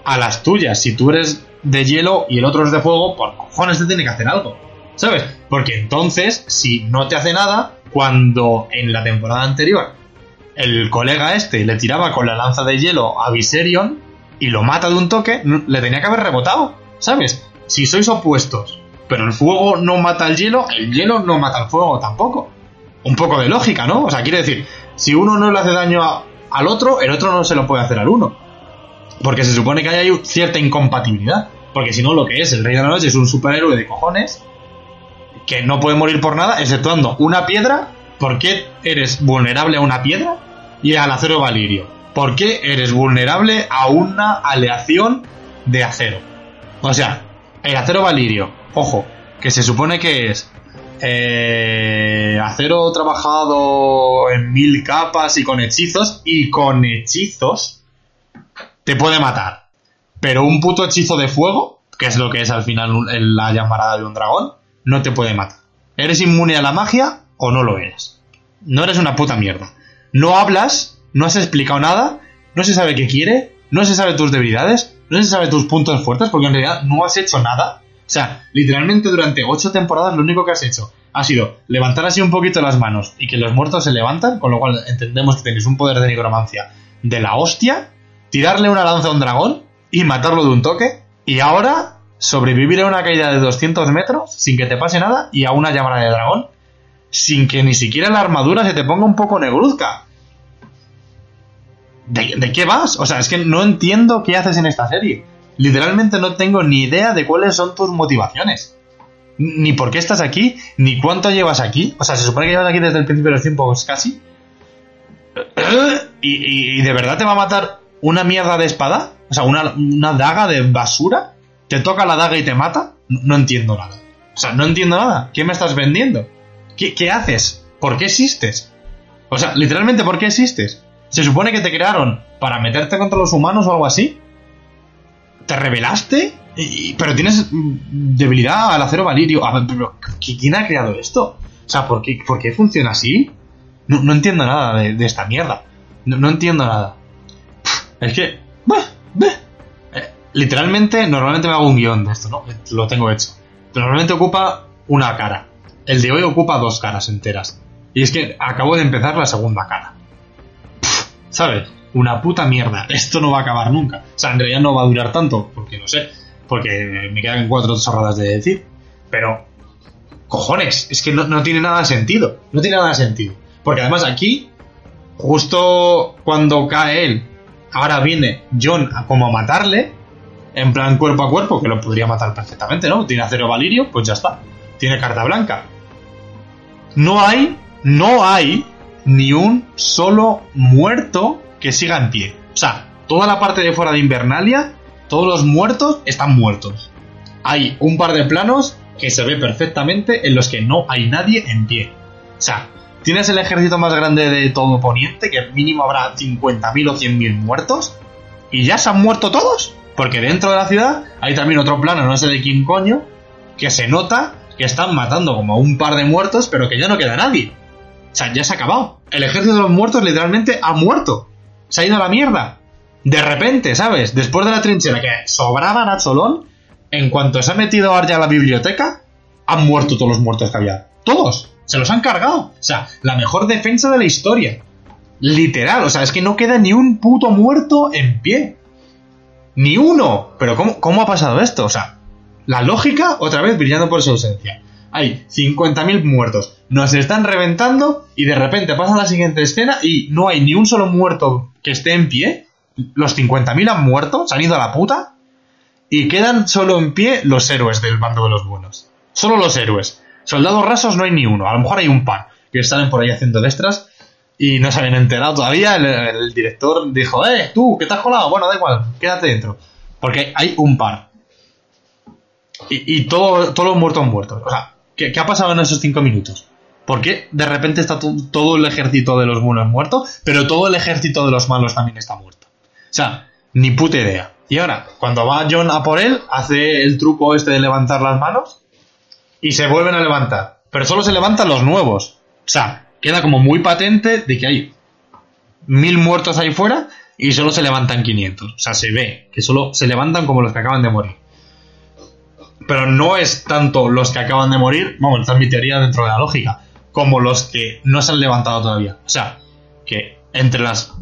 B: a las tuyas. Si tú eres de hielo y el otro es de fuego, por cojones te tiene que hacer algo. ¿Sabes? Porque entonces, si no te hace nada, cuando en la temporada anterior el colega este le tiraba con la lanza de hielo a Viserion y lo mata de un toque, le tenía que haber rebotado. ¿Sabes? Si sois opuestos, pero el fuego no mata al hielo, el hielo no mata al fuego tampoco. Un poco de lógica, ¿no? O sea, quiere decir, si uno no le hace daño al otro, el otro no se lo puede hacer al uno. Porque se supone que hay cierta incompatibilidad. Porque si no, lo que es el Rey de la Noche es un superhéroe de cojones que no puede morir por nada, exceptuando una piedra. ¿Por qué eres vulnerable a una piedra y al acero valirio? ¿Por qué eres vulnerable a una aleación de acero? O sea, el acero valirio, ojo, que se supone que es eh, acero trabajado en mil capas y con hechizos, y con hechizos te puede matar. Pero un puto hechizo de fuego, que es lo que es al final la llamarada de un dragón, no te puede matar. ¿Eres inmune a la magia o no lo eres? No eres una puta mierda. No hablas, no has explicado nada, no se sabe qué quiere, no se sabe tus debilidades, no se sabe tus puntos fuertes, porque en realidad no has hecho nada. O sea, literalmente durante ocho temporadas lo único que has hecho ha sido levantar así un poquito las manos y que los muertos se levantan, con lo cual entendemos que tenéis un poder de nigromancia de la hostia, tirarle una lanza a un dragón y matarlo de un toque, y ahora sobrevivir a una caída de 200 metros sin que te pase nada y a una llamada de dragón sin que ni siquiera la armadura se te ponga un poco negruzca. ¿De, ¿De, qué vas? O sea, es que no entiendo qué haces en esta serie. Literalmente no tengo ni idea de cuáles son tus motivaciones. Ni por qué estás aquí, ni cuánto llevas aquí. O sea, se supone que llevas aquí desde el principio de los tiempos casi. [CLEARS THROAT] ¿Y, y, y de verdad te va a matar una mierda de espada? O sea, una, una daga de basura. ¿Te toca la daga y te mata? No, no, entiendo nada. O sea, no entiendo nada. ¿Qué me estás vendiendo? ¿Qué, ¿Qué haces? ¿Por qué existes? O sea, literalmente, ¿por qué existes? ¿Se supone que te crearon para meterte contra los humanos o algo así? ¿Te rebelaste? Y, pero tienes debilidad al acero valirio. ¿quién ha creado esto? O sea, ¿por qué, por qué funciona así? No, entiendo nada de, esta mierda. No, entiendo nada. Es que... Eh, literalmente, normalmente me hago un guion de esto, ¿no? Lo tengo hecho. Normalmente ocupa una cara. El de hoy ocupa dos caras enteras. Y es que acabo de empezar la segunda cara. ¿Sabes? Una puta mierda. Esto no va a acabar nunca. O sea, en realidad no va a durar tanto, porque no sé. Porque me quedan cuatro chorradas de decir. Pero, cojones, es que no, no, tiene nada de sentido. No tiene nada de sentido. Porque además aquí, justo cuando cae él, ahora viene John a como a matarle, en plan cuerpo a cuerpo, que lo podría matar perfectamente, ¿no? Tiene acero valirio, pues ya está. Tiene carta blanca. No hay, no hay ni un solo muerto que siga en pie. O sea, toda la parte de fuera de Invernalia, todos los muertos están muertos. Hay un par de planos que se ve perfectamente en los que no hay nadie en pie. O sea, tienes el ejército más grande de todo Poniente, que mínimo habrá 50.000 o 100.000 muertos, y ya se han muerto todos. Porque dentro de la ciudad hay también otro plano, no sé de quién coño, que se nota que están matando como un par de muertos, pero que ya no queda nadie. O sea, ya se ha acabado. El ejército de los muertos literalmente ha muerto. Se ha ido a la mierda. De repente, ¿sabes? Después de la trinchera que sobraban a Cholón, en cuanto se ha metido Arya a la biblioteca, han muerto todos los muertos que había. Todos. Se los han cargado. O sea, la mejor defensa de la historia. Literal. O sea, es que no queda ni un puto muerto en pie. Ni uno. Pero ¿cómo, cómo ha pasado esto? O sea, la lógica otra vez brillando por su ausencia. Hay 50.000 muertos, nos están reventando y de repente pasa la siguiente escena y no hay ni un solo muerto que esté en pie. Los 50.000 han muerto, se han ido a la puta y quedan solo en pie los héroes del bando de los buenos. Solo los héroes. Soldados rasos no hay ni uno, a lo mejor hay un par que salen por ahí haciendo extras y no se habían enterado todavía. El, director dijo, eh, tú, que te has colado. Bueno, da igual, quédate dentro. Porque hay un par. Y, y todo, todos los muertos muertos. O sea, ¿qué, ¿qué, ha pasado en esos cinco minutos? ¿Por qué de repente está todo el ejército de los buenos muerto, pero todo el ejército de los malos también está muerto? O sea, ni puta idea. Y ahora, cuando va John a por él, hace el truco este de levantar las manos y se vuelven a levantar. Pero solo se levantan los nuevos. O sea, queda como muy patente de que hay mil muertos ahí fuera y solo se levantan 500. O sea, se ve que solo se levantan como los que acaban de morir pero no es tanto los que acaban de morir, vamos, esta es mi teoría dentro de la lógica, como los que no se han levantado todavía. O sea, que entre las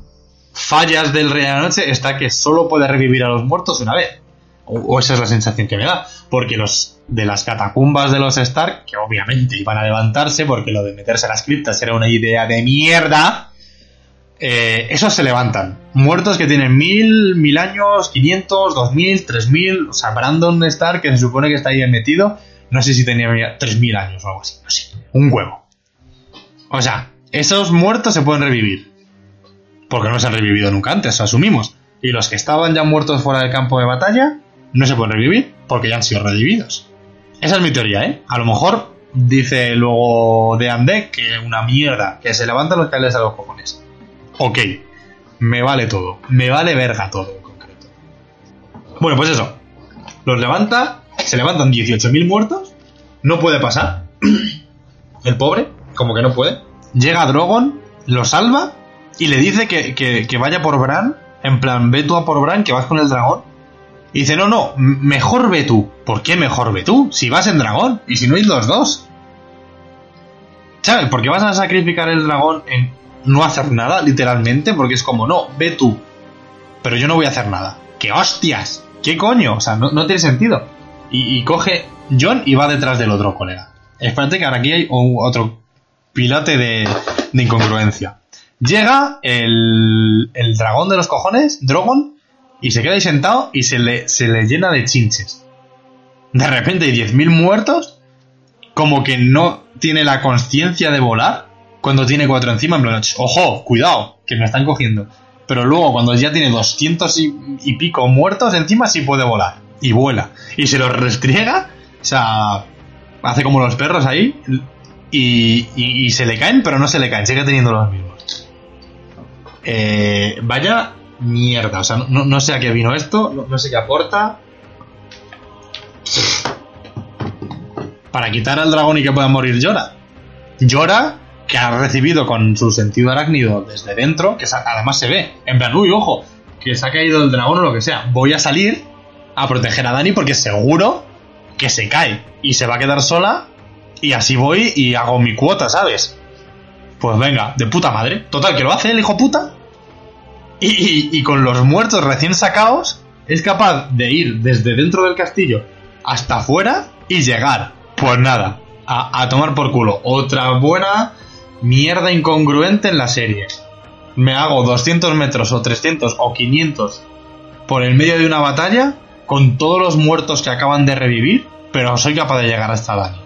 B: fallas del Rey de la Noche está que solo puede revivir a los muertos una vez. O, esa es la sensación que me da. Porque los de las catacumbas de los Stark, que obviamente iban a levantarse, porque lo de meterse a las criptas era una idea de mierda, eh, esos se levantan. Muertos que tienen mil, mil años, 500, 2000, 3000. O sea, Brandon Stark, que se supone que está ahí metido, no sé si tenía 3000 años o algo así. No sé. Un huevo. O sea, esos muertos se pueden revivir. Porque no se han revivido nunca antes, asumimos. Y los que estaban ya muertos fuera del campo de batalla, no se pueden revivir porque ya han sido revividos. Esa es mi teoría, ¿eh? A lo mejor dice luego de Andek que una mierda, que se levantan los cables a los cojones ok, me vale todo, me vale verga todo en concreto. Bueno, pues eso, los levanta, se levantan 18.000 muertos, no puede pasar, [CLEARS THROAT] el pobre, como que no puede, llega Drogon, lo salva y le dice que, que, vaya por Bran En plan, ve tú a por Bran, que vas con el dragón. Y dice, no, no, mejor ve tú. ¿Por qué mejor ve tú? Si vas en dragón. Y si no hay los dos. ¿Sabes? Porque vas a sacrificar el dragón en no hacer nada, literalmente. Porque es como, no, ve tú. Pero yo no voy a hacer nada. ¡Qué hostias! ¿Qué coño? O sea, no, tiene sentido. Y, coge John y va detrás del otro colega. Espérate que ahora aquí hay otro pilote de, de incongruencia. Llega el, el dragón de los cojones, Drogon, y se queda ahí sentado y se le, se le llena de chinches. De repente hay 10.000 muertos, como que no tiene la conciencia de volar cuando tiene cuatro encima. En plan, "Ch, ojo, cuidado, que me están cogiendo. Pero luego, cuando ya tiene 200 y, y pico muertos encima, sí puede volar. Y vuela. Y se los [LAUGHS] restriega. O sea, hace como los perros ahí. Y, y- se le caen, pero no se le caen, sigue teniendo los mismos. Eh, vaya mierda. O sea, no, sé a qué vino esto, no, no sé qué aporta. Para quitar al dragón y que pueda morir Llora. Llora, que ha recibido con su sentido arácnido desde dentro, que además se ve. En plan, uy, ojo, que se ha caído el dragón o lo que sea. Voy a salir a proteger a Dani porque seguro que se cae y se va a quedar sola y así voy y hago mi cuota, ¿sabes? Pues venga, de puta madre. Total, que lo hace el hijo puta. Y, con los muertos recién sacados, es capaz de ir desde dentro del castillo hasta afuera y llegar. Pues nada, a, a tomar por culo. Otra buena mierda incongruente en la serie. Me hago 200 metros o 300 o 500 por el medio de una batalla con todos los muertos que acaban de revivir, pero soy capaz de llegar hasta Dani.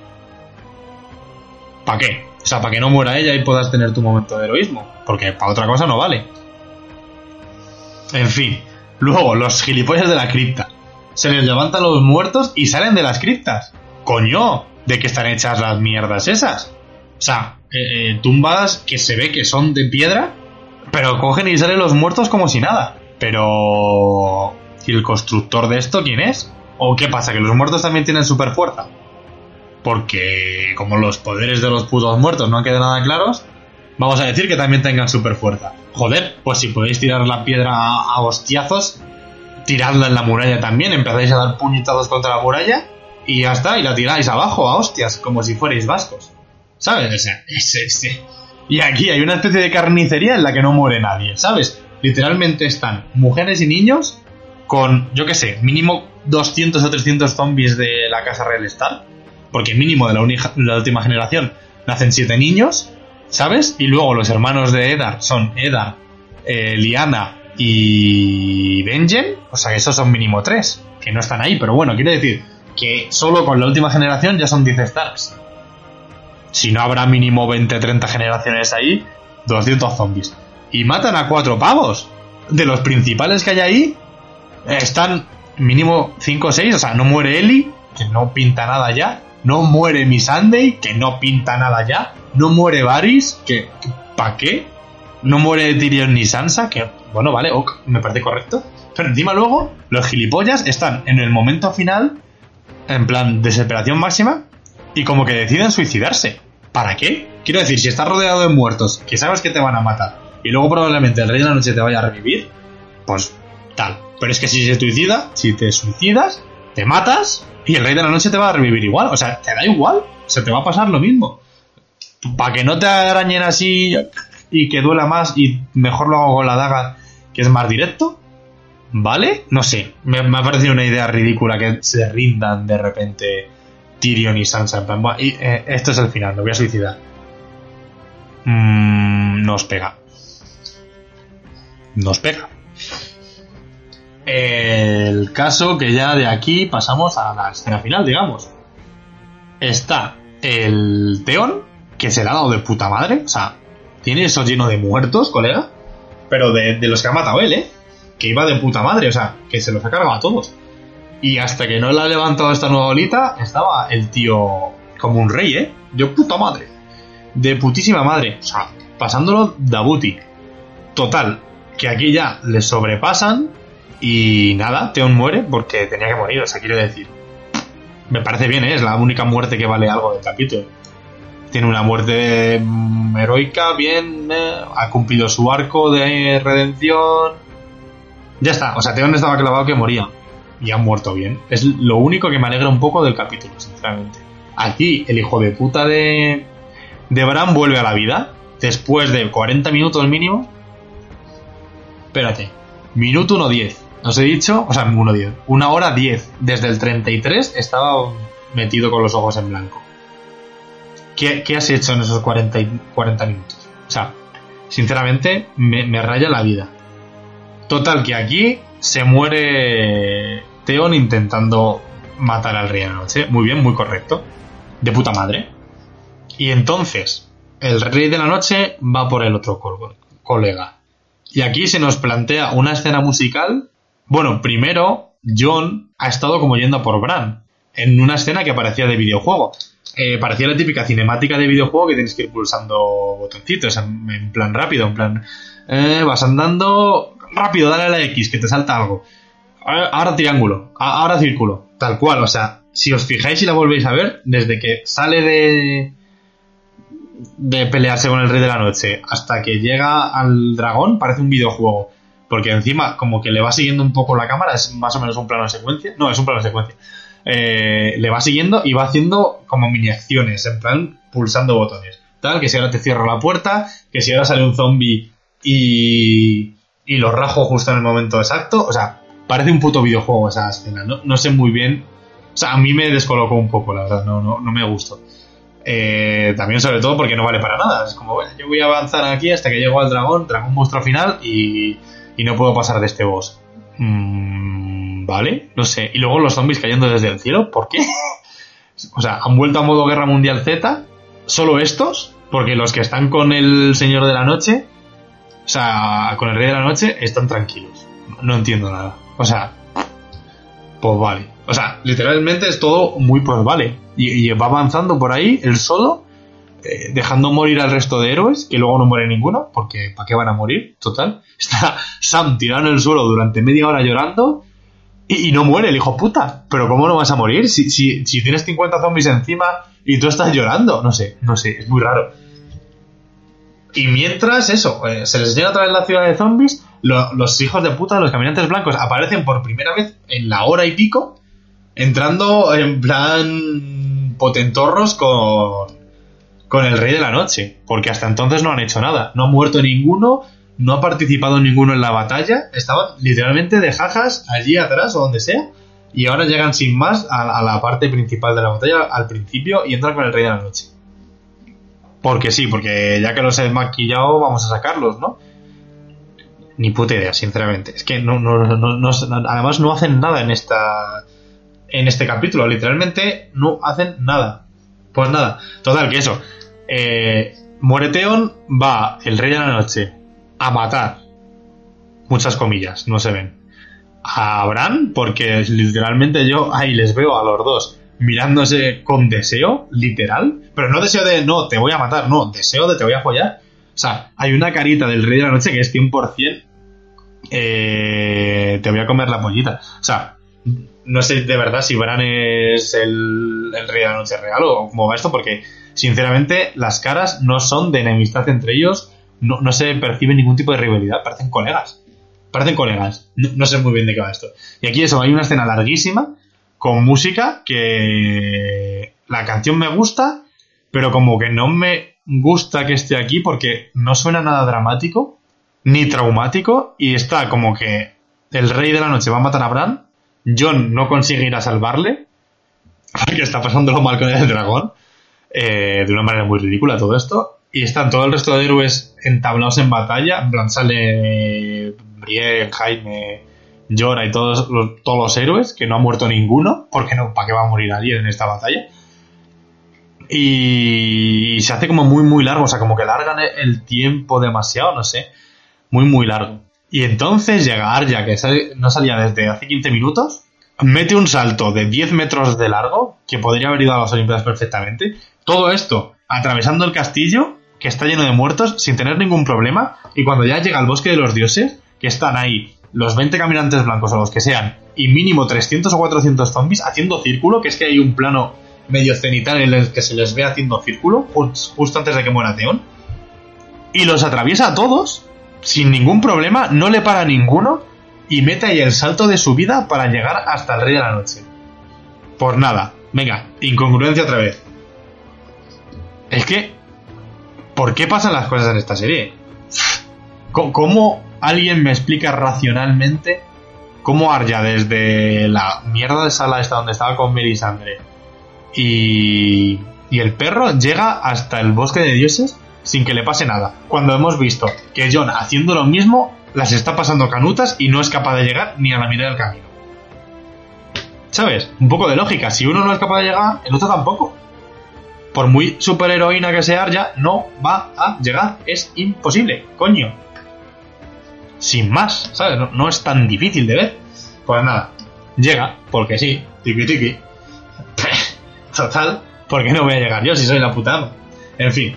B: ¿Para qué? O sea, para que no muera ella y puedas tener tu momento de heroísmo. Porque para otra cosa no vale. En fin. Luego, los gilipollas de la cripta. Se les levantan los muertos y salen de las criptas. Coño, ¿de qué están hechas las mierdas esas? O sea, eh, eh, tumbas que se ve que son de piedra, pero cogen y salen los muertos como si nada. Pero... ¿Y el constructor de esto quién es? ¿O qué pasa? ¿Que los muertos también tienen super fuerza? Porque como los poderes de los putos muertos no han quedado nada claros, vamos a decir que también tengan super fuerza. Joder, pues si podéis tirar la piedra a, hostiazos, tiradla en la muralla también, empezáis a dar puñetazos contra la muralla y ya está, y la tiráis abajo a hostias, como si fuerais vascos. ¿Sabes? O sea, es, es- Y aquí hay una especie de carnicería en la que no muere nadie, ¿sabes? Literalmente están mujeres y niños con, yo qué sé, mínimo 200 o 300 zombies de la casa Real Star. Porque mínimo de la, última generación nacen 7 niños, ¿sabes? Y luego los hermanos de Eddard son Eddard, eh, Liana y Benjen. O sea que esos son mínimo 3, que no están ahí. Pero bueno, quiero decir que solo con la última generación ya son 10 Starks. Si no habrá mínimo 20-30 generaciones ahí, 200 zombies. Y matan a cuatro pavos. De los principales que hay ahí, eh, están mínimo 5 o 6. O sea, no muere Ellie, que no pinta nada ya. No muere Missandei, que no pinta nada ya. No muere Varys, que... ¿Para qué? No muere Tyrion ni Sansa, que... Bueno, vale, ok, me parece correcto. Pero encima luego, los gilipollas están en el momento final, en plan desesperación máxima, y como que deciden suicidarse. ¿Para qué? Quiero decir, si estás rodeado de muertos, que sabes que te van a matar, y luego probablemente el rey de la noche te vaya a revivir, pues tal. Pero es que si se suicida, si te suicidas, te matas y el rey de la noche te va a revivir igual. O sea, te da igual, se te va a pasar lo mismo. Para que no te arañen así y que duela más y mejor lo hago con la daga, que es más directo. ¿Vale? No sé, me, ha parecido una idea ridícula que se rindan de repente Tyrion y Sansa. En plan, "Buah, y, eh, esto es el final, me voy a suicidar. Mm, nos pega. Nos pega. El caso que ya de aquí pasamos a la escena final, digamos. Está el Teón, que se le ha dado de puta madre. O sea, tiene eso lleno de muertos, colega. Pero de, los que ha matado él, ¿eh? Que iba de puta madre, o sea, que se los ha cargado a todos. Y hasta que no le ha levantado esta nueva bolita, estaba el tío como un rey, ¿eh? De puta madre. De putísima madre. O sea, pasándolo da booty. Total, que aquí ya le sobrepasan y nada, Teon muere porque tenía que morir, o sea, quiero decir. Me parece bien, ¿eh? es la única muerte que vale algo del capítulo. Tiene una muerte mm, heroica, bien, eh, ha cumplido su arco de redención. Ya está, o sea, Theon estaba clavado que moría. Y han muerto bien. Es lo único que me alegra un poco del capítulo, sinceramente. Aquí, el hijo de puta de, de Bran vuelve a la vida. Después de 40 minutos mínimo. Espérate. Minuto 1.10. Os he dicho, o sea, 1.10. Una hora 10. Desde el 33 estaba metido con los ojos en blanco. ¿Qué, has hecho en esos 40, y- 40 minutos? O sea, sinceramente, me, raya la vida. Total, que aquí se muere Theon intentando matar al rey de la noche. Muy bien, muy correcto. De puta madre. Y entonces, el rey de la noche va por el otro col- colega. Y aquí se nos plantea una escena musical. Bueno, primero, John ha estado como yendo por Bran. En una escena que parecía de videojuego. Eh, parecía la típica cinemática de videojuego que tienes que ir pulsando botoncitos en, en plan rápido, en plan. eh, vas andando rápido, dale a la X, que te salta algo. Ahora, ahora triángulo, ahora círculo. Tal cual, o sea, si os fijáis y la volvéis a ver, desde que sale de. de pelearse con el Rey de la Noche hasta que llega al dragón, parece un videojuego. Porque encima, como que le va siguiendo un poco la cámara, es más o menos un plano de secuencia. No, es un plano de secuencia. Eh, le va siguiendo y va haciendo como mini acciones, en plan pulsando botones. Tal, que si ahora te cierro la puerta, que si ahora sale un zombie y, y lo rajo justo en el momento exacto. O sea, parece un puto videojuego esa escena. No, no sé muy bien. O sea, a mí me descolocó un poco, la verdad, no, no, no me gustó. Eh, también sobre todo porque no vale para nada. Es como, bueno, yo voy a avanzar aquí hasta que llego al dragón, dragón monstruo final y, y no puedo pasar de este boss. Mm, vale, no sé. Y luego los zombies cayendo desde el cielo, ¿por qué? [LAUGHS] o sea, han vuelto a modo Guerra Mundial Z, solo estos, porque los que están con el Señor de la Noche, o sea, con el Rey de la Noche, están tranquilos. No entiendo nada. O sea, pues vale. O sea, literalmente es todo muy pues vale. Y, y va avanzando por ahí, el solo, eh, dejando morir al resto de héroes, que luego no muere ninguno, porque ¿para qué van a morir? Total. [LAUGHS] Está Sam tirado en el suelo durante media hora llorando y, no muere el hijo puta. Pero ¿cómo no vas a morir si, si, si tienes 50 zombies encima y tú estás llorando? No sé, no sé, es muy raro. Y mientras eso, eh, se les llega otra vez la ciudad de zombies, lo- los hijos de puta, los caminantes blancos, aparecen por primera vez en la hora y pico, entrando en plan potentorros con, con el rey de la noche, porque hasta entonces no han hecho nada, no ha muerto ninguno, no ha participado ninguno en la batalla, estaban literalmente de jajas allí atrás o donde sea, y ahora llegan sin más a, a la parte principal de la batalla, al principio, y entran con el rey de la noche. Porque sí, porque ya que los he maquillado, vamos a sacarlos, ¿no? Ni puta idea, sinceramente. Es que no, no, no, no- además no hacen nada en esta. En este capítulo. Literalmente no hacen nada. Pues nada. Total, que eso. Eh, muere Theon, va el rey de la noche a matar. Muchas comillas, no se ven. A Bran, porque literalmente yo ahí les veo a los dos mirándose con deseo, literal. Pero no deseo de no, te voy a matar, no, deseo de te voy a follar. O sea, hay una carita del rey de la noche que es 100% eh, te voy a comer la pollita. O sea, no sé de verdad si Bran es el, el rey de la noche real o cómo va esto, porque sinceramente las caras no son de enemistad entre ellos, no, no se percibe ningún tipo de rivalidad, parecen colegas. Parecen colegas. No, no sé muy bien de qué va esto. Y aquí eso, hay una escena larguísima con música que la canción me gusta, pero como que no me gusta que esté aquí porque no suena nada dramático ni traumático y está como que el rey de la noche va a matar a Bran, John no consigue ir a salvarle [LAUGHS] porque está pasándolo mal con el dragón eh, de una manera muy ridícula todo esto y están todo el resto de héroes entablados en batalla, en plan sale Brienne, Jaime, Jorah y todos los, todos los héroes, que no ha muerto ninguno, porque no, ¿para qué va a morir alguien en esta batalla? Y se hace como muy, muy largo, o sea, como que largan el tiempo demasiado, no sé, muy, muy largo. Y entonces llega Arya, que no salía desde hace 15 minutos, mete un salto de 10 metros de largo, que podría haber ido a las Olimpiadas perfectamente. Todo esto atravesando el castillo, que está lleno de muertos, sin tener ningún problema. Y cuando ya llega al bosque de los dioses, que están ahí los 20 caminantes blancos o los que sean, y mínimo 300 o 400 zombies haciendo círculo, que es que hay un plano medio cenital en el que se les ve haciendo círculo, ju- justo antes de que muera Theon. Y los atraviesa a todos, sin ningún problema, no le para ninguno. y mete ahí el salto de su vida para llegar hasta el Rey de la Noche. Por nada. Venga, incongruencia otra vez. Es que... ¿Por qué pasan las cosas en esta serie? ¿Cómo alguien me explica racionalmente cómo Arya desde la mierda de sala esta donde estaba con Melisandre y, y el perro llega hasta el bosque de dioses sin que le pase nada? Cuando hemos visto que John haciendo lo mismo las está pasando canutas y no es capaz de llegar ni a la mitad del camino. ¿Sabes? Un poco de lógica. Si uno no es capaz de llegar, el otro tampoco. Por muy superheroína que sea Arya, no va a llegar. Es imposible, coño. Sin más, ¿sabes? No, es tan difícil de ver. Pues nada, llega, porque sí, tiki tiki. [LAUGHS] Total, porque no voy a llegar yo si soy la puta En fin,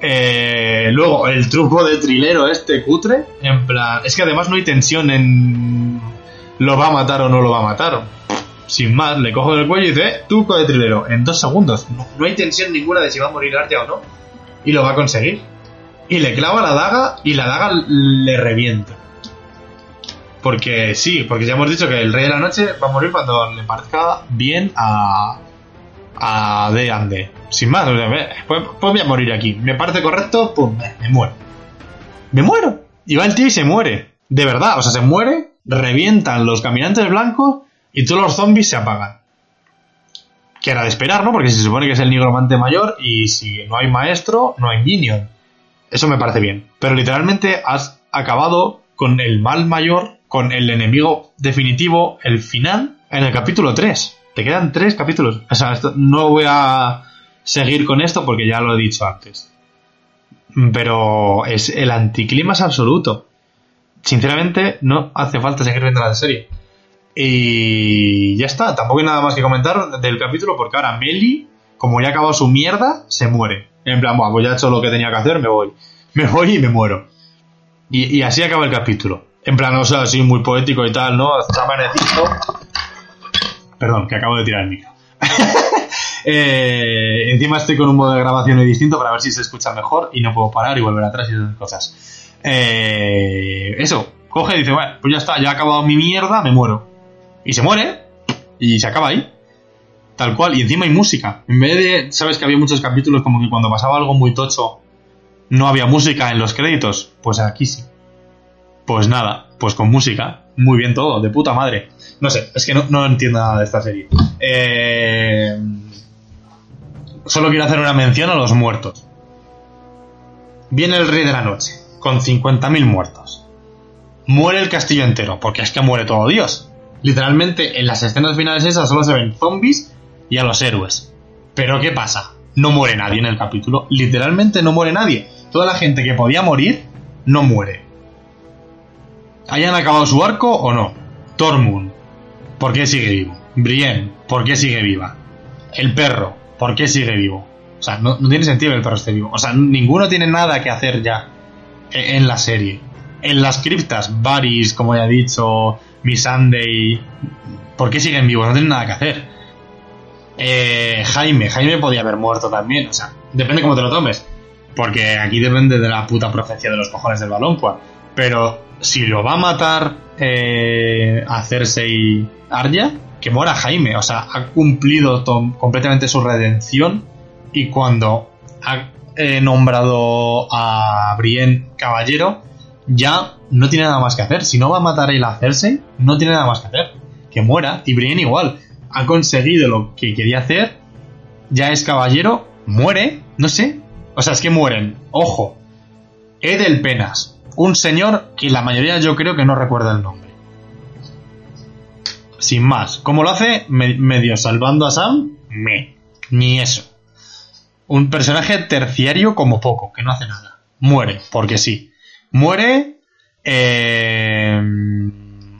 B: eh, luego, el truco de trilero este cutre, en plan... Es que además no hay tensión en... ¿Lo va a matar o no lo va a matar? Sin más, le cojo del cuello y dice, eh, truco de trilero, en dos segundos. No, hay tensión ninguna de si va a morir Artia o no. Y lo va a conseguir. Y le clava la daga y la daga le revienta. Porque sí, porque ya hemos dicho que el Rey de la Noche va a morir cuando le parezca bien a, a de Ande. Sin más, pues, pues, voy a morir aquí. Me parece correcto, pues me, muero. Me muero. Y va el tío y se muere. De verdad, o sea, se muere, revientan los caminantes blancos y todos los zombies se apagan. Que era de esperar, ¿no? Porque se supone que es el nigromante mayor y si no hay maestro, no hay minion. Eso me parece bien. Pero literalmente has acabado con el mal mayor, con el enemigo definitivo, el final, en el capítulo 3. Quedan tres capítulos. O sea, no voy a seguir con esto porque ya lo he dicho antes. Pero es el anticlimas absoluto. Sinceramente, no hace falta seguir viendo la serie. Y ya está, tampoco hay nada más que comentar del capítulo porque ahora Meli, como ya ha acabado su mierda, se muere. En plan, pues ya he hecho lo que tenía que hacer, me voy. Me voy y me muero. Y, así acaba el capítulo. En plan, o sea, así muy poético y tal, ¿no? Está amanecido Perdón, que acabo de tirar el micro. [LAUGHS] Eh, encima estoy con un modo de grabación distinto para ver si se escucha mejor y no puedo parar y volver atrás y esas cosas. Eh, eso, coge y dice, bueno, pues ya está, ya ha acabado mi mierda, me muero. Y se muere y se acaba ahí. Tal cual, y encima hay música. En vez de, sabes que había muchos capítulos como que cuando pasaba algo muy tocho no había música en los créditos. Pues aquí sí. Pues nada, pues con música. Muy bien todo, de puta madre. No sé, es que no, entiendo nada de esta serie. Eh, solo quiero hacer una mención a los muertos. Viene el rey de la noche, con 50.000 muertos. Muere el castillo entero, porque es que muere todo Dios. Literalmente, en las escenas finales esas solo se ven zombies y a los héroes. Pero ¿qué pasa? No muere nadie en el capítulo. Literalmente no muere nadie. Toda la gente que podía morir, no muere. ¿Hayan acabado su arco o no? Tormund, ¿Por qué sigue vivo? Brienne, ¿por qué sigue viva? El perro, ¿por qué sigue vivo? O sea, no, tiene sentido que el perro esté vivo. O sea, ninguno tiene nada que hacer ya en la serie. En las criptas, Varys, como ya he dicho, Missandei, ¿por qué siguen vivos? No tienen nada que hacer. Eh, Jaime, Jaime podía haber muerto también. O sea, depende cómo te lo tomes. Porque aquí depende de la puta profecía de los cojones del balón, pues. Pero si lo va a matar eh, a Cersei Arya, que muera Jaime. O sea, ha cumplido completamente su redención. Y cuando ha eh, nombrado a Brienne caballero, ya no tiene nada más que hacer. Si no va a matar él a Cersei, no tiene nada más que hacer. Que muera. Y Brienne igual. Ha conseguido lo que quería hacer. Ya es caballero. Muere. No sé. O sea, es que mueren. Ojo. Edel Penas un señor que la mayoría yo creo que no recuerda el nombre. Sin más, ¿cómo lo hace? medio salvando a Sam, me, ni eso. Un personaje terciario como poco, que no hace nada. Muere, porque sí. Muere eh,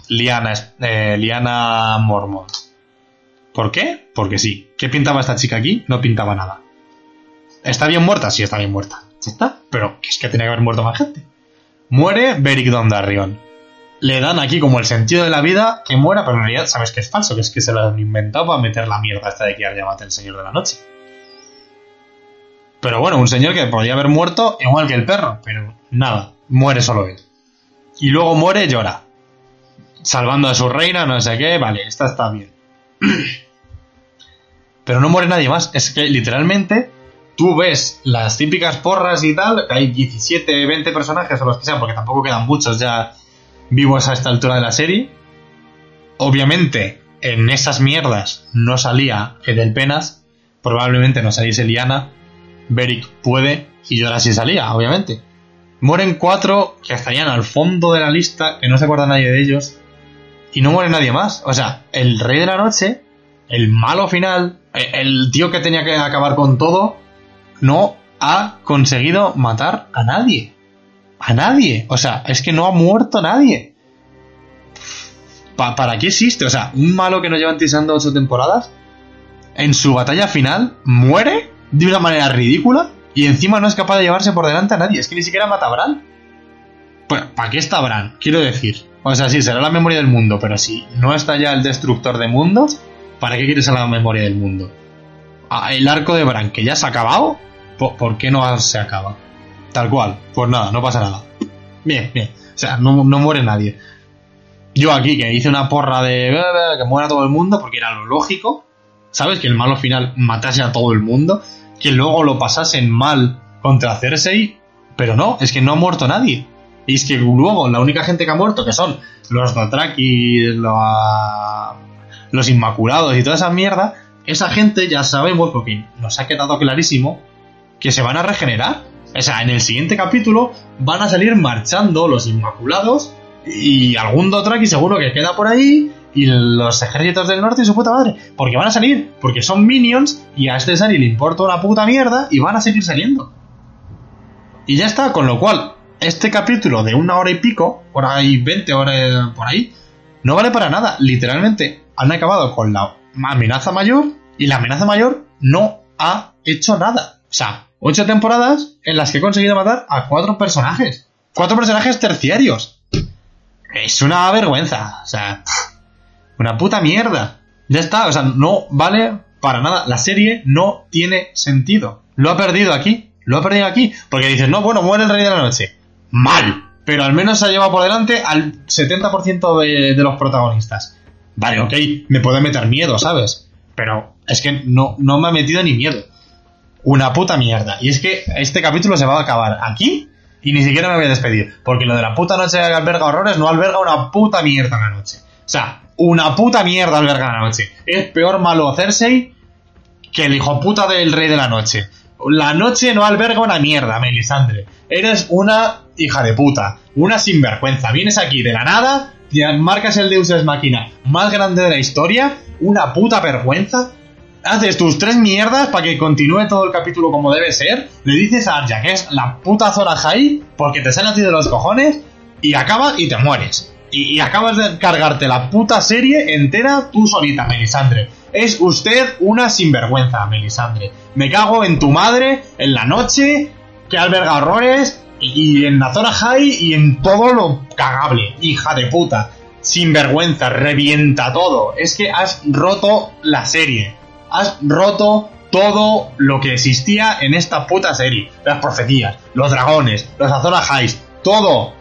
B: Liana, eh, Liana Mormont. ¿Por qué? Porque sí. ¿Qué pintaba esta chica aquí? No pintaba nada. ¿Está bien muerta? Sí, está bien muerta. ¿Está? Pero es que tiene que haber muerto más gente. Muere Beric Dondarrion. Le dan aquí como el sentido de la vida que muera, pero en realidad sabes que es falso, que es que se lo han inventado para meter la mierda esta de que Arya mate el Señor de la Noche. Pero bueno, un señor que podría haber muerto igual que el perro, pero nada, muere solo él. Y luego muere llora. salvando a su reina, no sé qué, vale, esta está bien. [CLEARS THROAT] Pero no muere nadie más. Es que literalmente tú ves las típicas porras y tal, que hay 17, 20 personajes o los que sean, porque tampoco quedan muchos ya vivos a esta altura de la serie. Obviamente, en esas mierdas no salía Penas, probablemente no saliese Liana, Beric puede, y yo ahora sí salía, obviamente. Mueren cuatro que estarían al fondo de la lista, que no se acuerda nadie de ellos, y no muere nadie más. O sea, el rey de la noche, el malo final, e, el tío que tenía que acabar con todo, no ha conseguido matar a nadie. A nadie. O sea, es que no ha muerto nadie. ¿Para qué existe? O sea, un malo que no lleva antisando ocho temporadas, en su batalla final, muere de una manera ridícula y encima no es capaz de llevarse por delante a nadie. Es que ni siquiera mata a Bran. Pues, ¿para qué está Bran? Quiero decir. O sea, sí, será la memoria del mundo, pero si no está ya el destructor de mundos, ¿para qué quieres a la memoria del mundo? Ah, el arco de Bran, que ya se ha acabado, ¿por, qué no se acaba? Tal cual. Pues nada, no pasa nada. Bien, bien. O sea, no, no muere nadie. Yo aquí, que hice una porra de que muera todo el mundo, porque era lo lógico, ¿sabes? Que el malo final matase a todo el mundo, que luego lo pasasen mal contra Cersei, pero no, es que no ha muerto nadie. Y es que luego la única gente que ha muerto, que son los Dothraki, los Inmaculados y toda esa mierda, esa gente ya sabemos, porque nos ha quedado clarísimo, que se van a regenerar. O sea, en el siguiente capítulo van a salir marchando los Inmaculados y algún Dothraki seguro que queda por ahí y los ejércitos del norte y su puta madre. Porque van a salir, porque son minions y a este Sari le importa una puta mierda y van a seguir saliendo. Y ya está, con lo cual, este capítulo de una hora y pico, por ahí 20 horas por ahí, no vale para nada. Literalmente han acabado con la amenaza mayor y la amenaza mayor no ha hecho nada. O sea, ocho temporadas en las que he conseguido matar a cuatro personajes. Cuatro personajes terciarios. Es una vergüenza. O sea, una puta mierda. Ya está, o sea, no vale para nada. La serie no tiene sentido. Lo ha perdido aquí. Lo ha perdido aquí. Porque dices, no, bueno, muere el rey de la noche mal. Pero al menos se ha llevado por delante al 70% de, de los protagonistas. Vale, ok, me puede meter miedo, ¿sabes? Pero es que no, no me ha metido ni miedo. Una puta mierda. Y es que este capítulo se va a acabar aquí y ni siquiera me voy a despedir. Porque lo de la puta noche alberga horrores no alberga una puta mierda en la noche. O sea, una puta mierda alberga en la noche. Es peor malo Cersei que el hijo puta del rey de la noche. La noche no alberga una mierda, Melisandre. Eres una hija de puta, una sinvergüenza. Vienes aquí de la nada, marcas el Deus Ex Máquina más grande de la historia, una puta vergüenza. Haces tus tres mierdas para que continúe todo el capítulo como debe ser. Le dices a Arya que es la puta Zora High porque te sale a ti de los cojones y acabas y te mueres. Y, y, acabas de cargarte la puta serie entera tú solita, Melisandre. Es usted una sinvergüenza, Melisandre. Me cago en tu madre, en la noche, que alberga horrores, y, en la zona high y en todo lo cagable, hija de puta. Sin vergüenza, revienta todo. Es que has roto la serie. Has roto todo lo que existía en esta puta serie. Las profecías, los dragones, los Azora Highs, todo.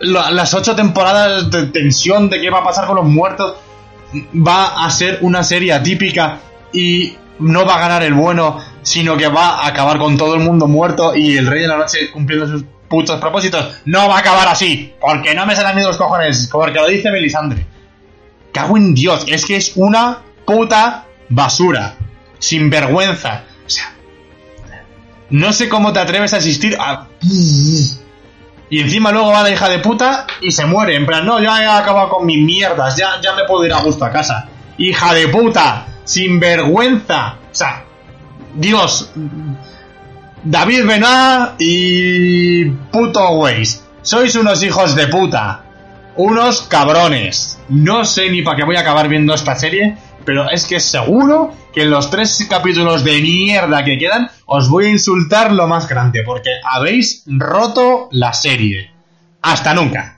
B: Las ocho temporadas de tensión de qué va a pasar con los muertos. Va a ser una serie atípica y no va a ganar el bueno, sino que va a acabar con todo el mundo muerto y el Rey de la Noche cumpliendo sus putos propósitos. No va a acabar así, porque no me salen ni los cojones, porque lo dice Melisandre. Cago en Dios, es que es una puta basura, sin vergüenza. O sea, no sé cómo te atreves a asistir a... Y encima luego va la hija de puta y se muere. En plan, no, ya he acabado con mis mierdas, ya, ya me puedo ir a gusto a casa. Hija de puta, sin vergüenza. O sea, Dios, David Bená y puto Waze. Sois unos hijos de puta. Unos cabrones. No sé ni para qué voy a acabar viendo esta serie, pero es que seguro que en los tres capítulos de mierda que quedan os voy a insultar lo más grande, porque habéis roto la serie. Hasta nunca.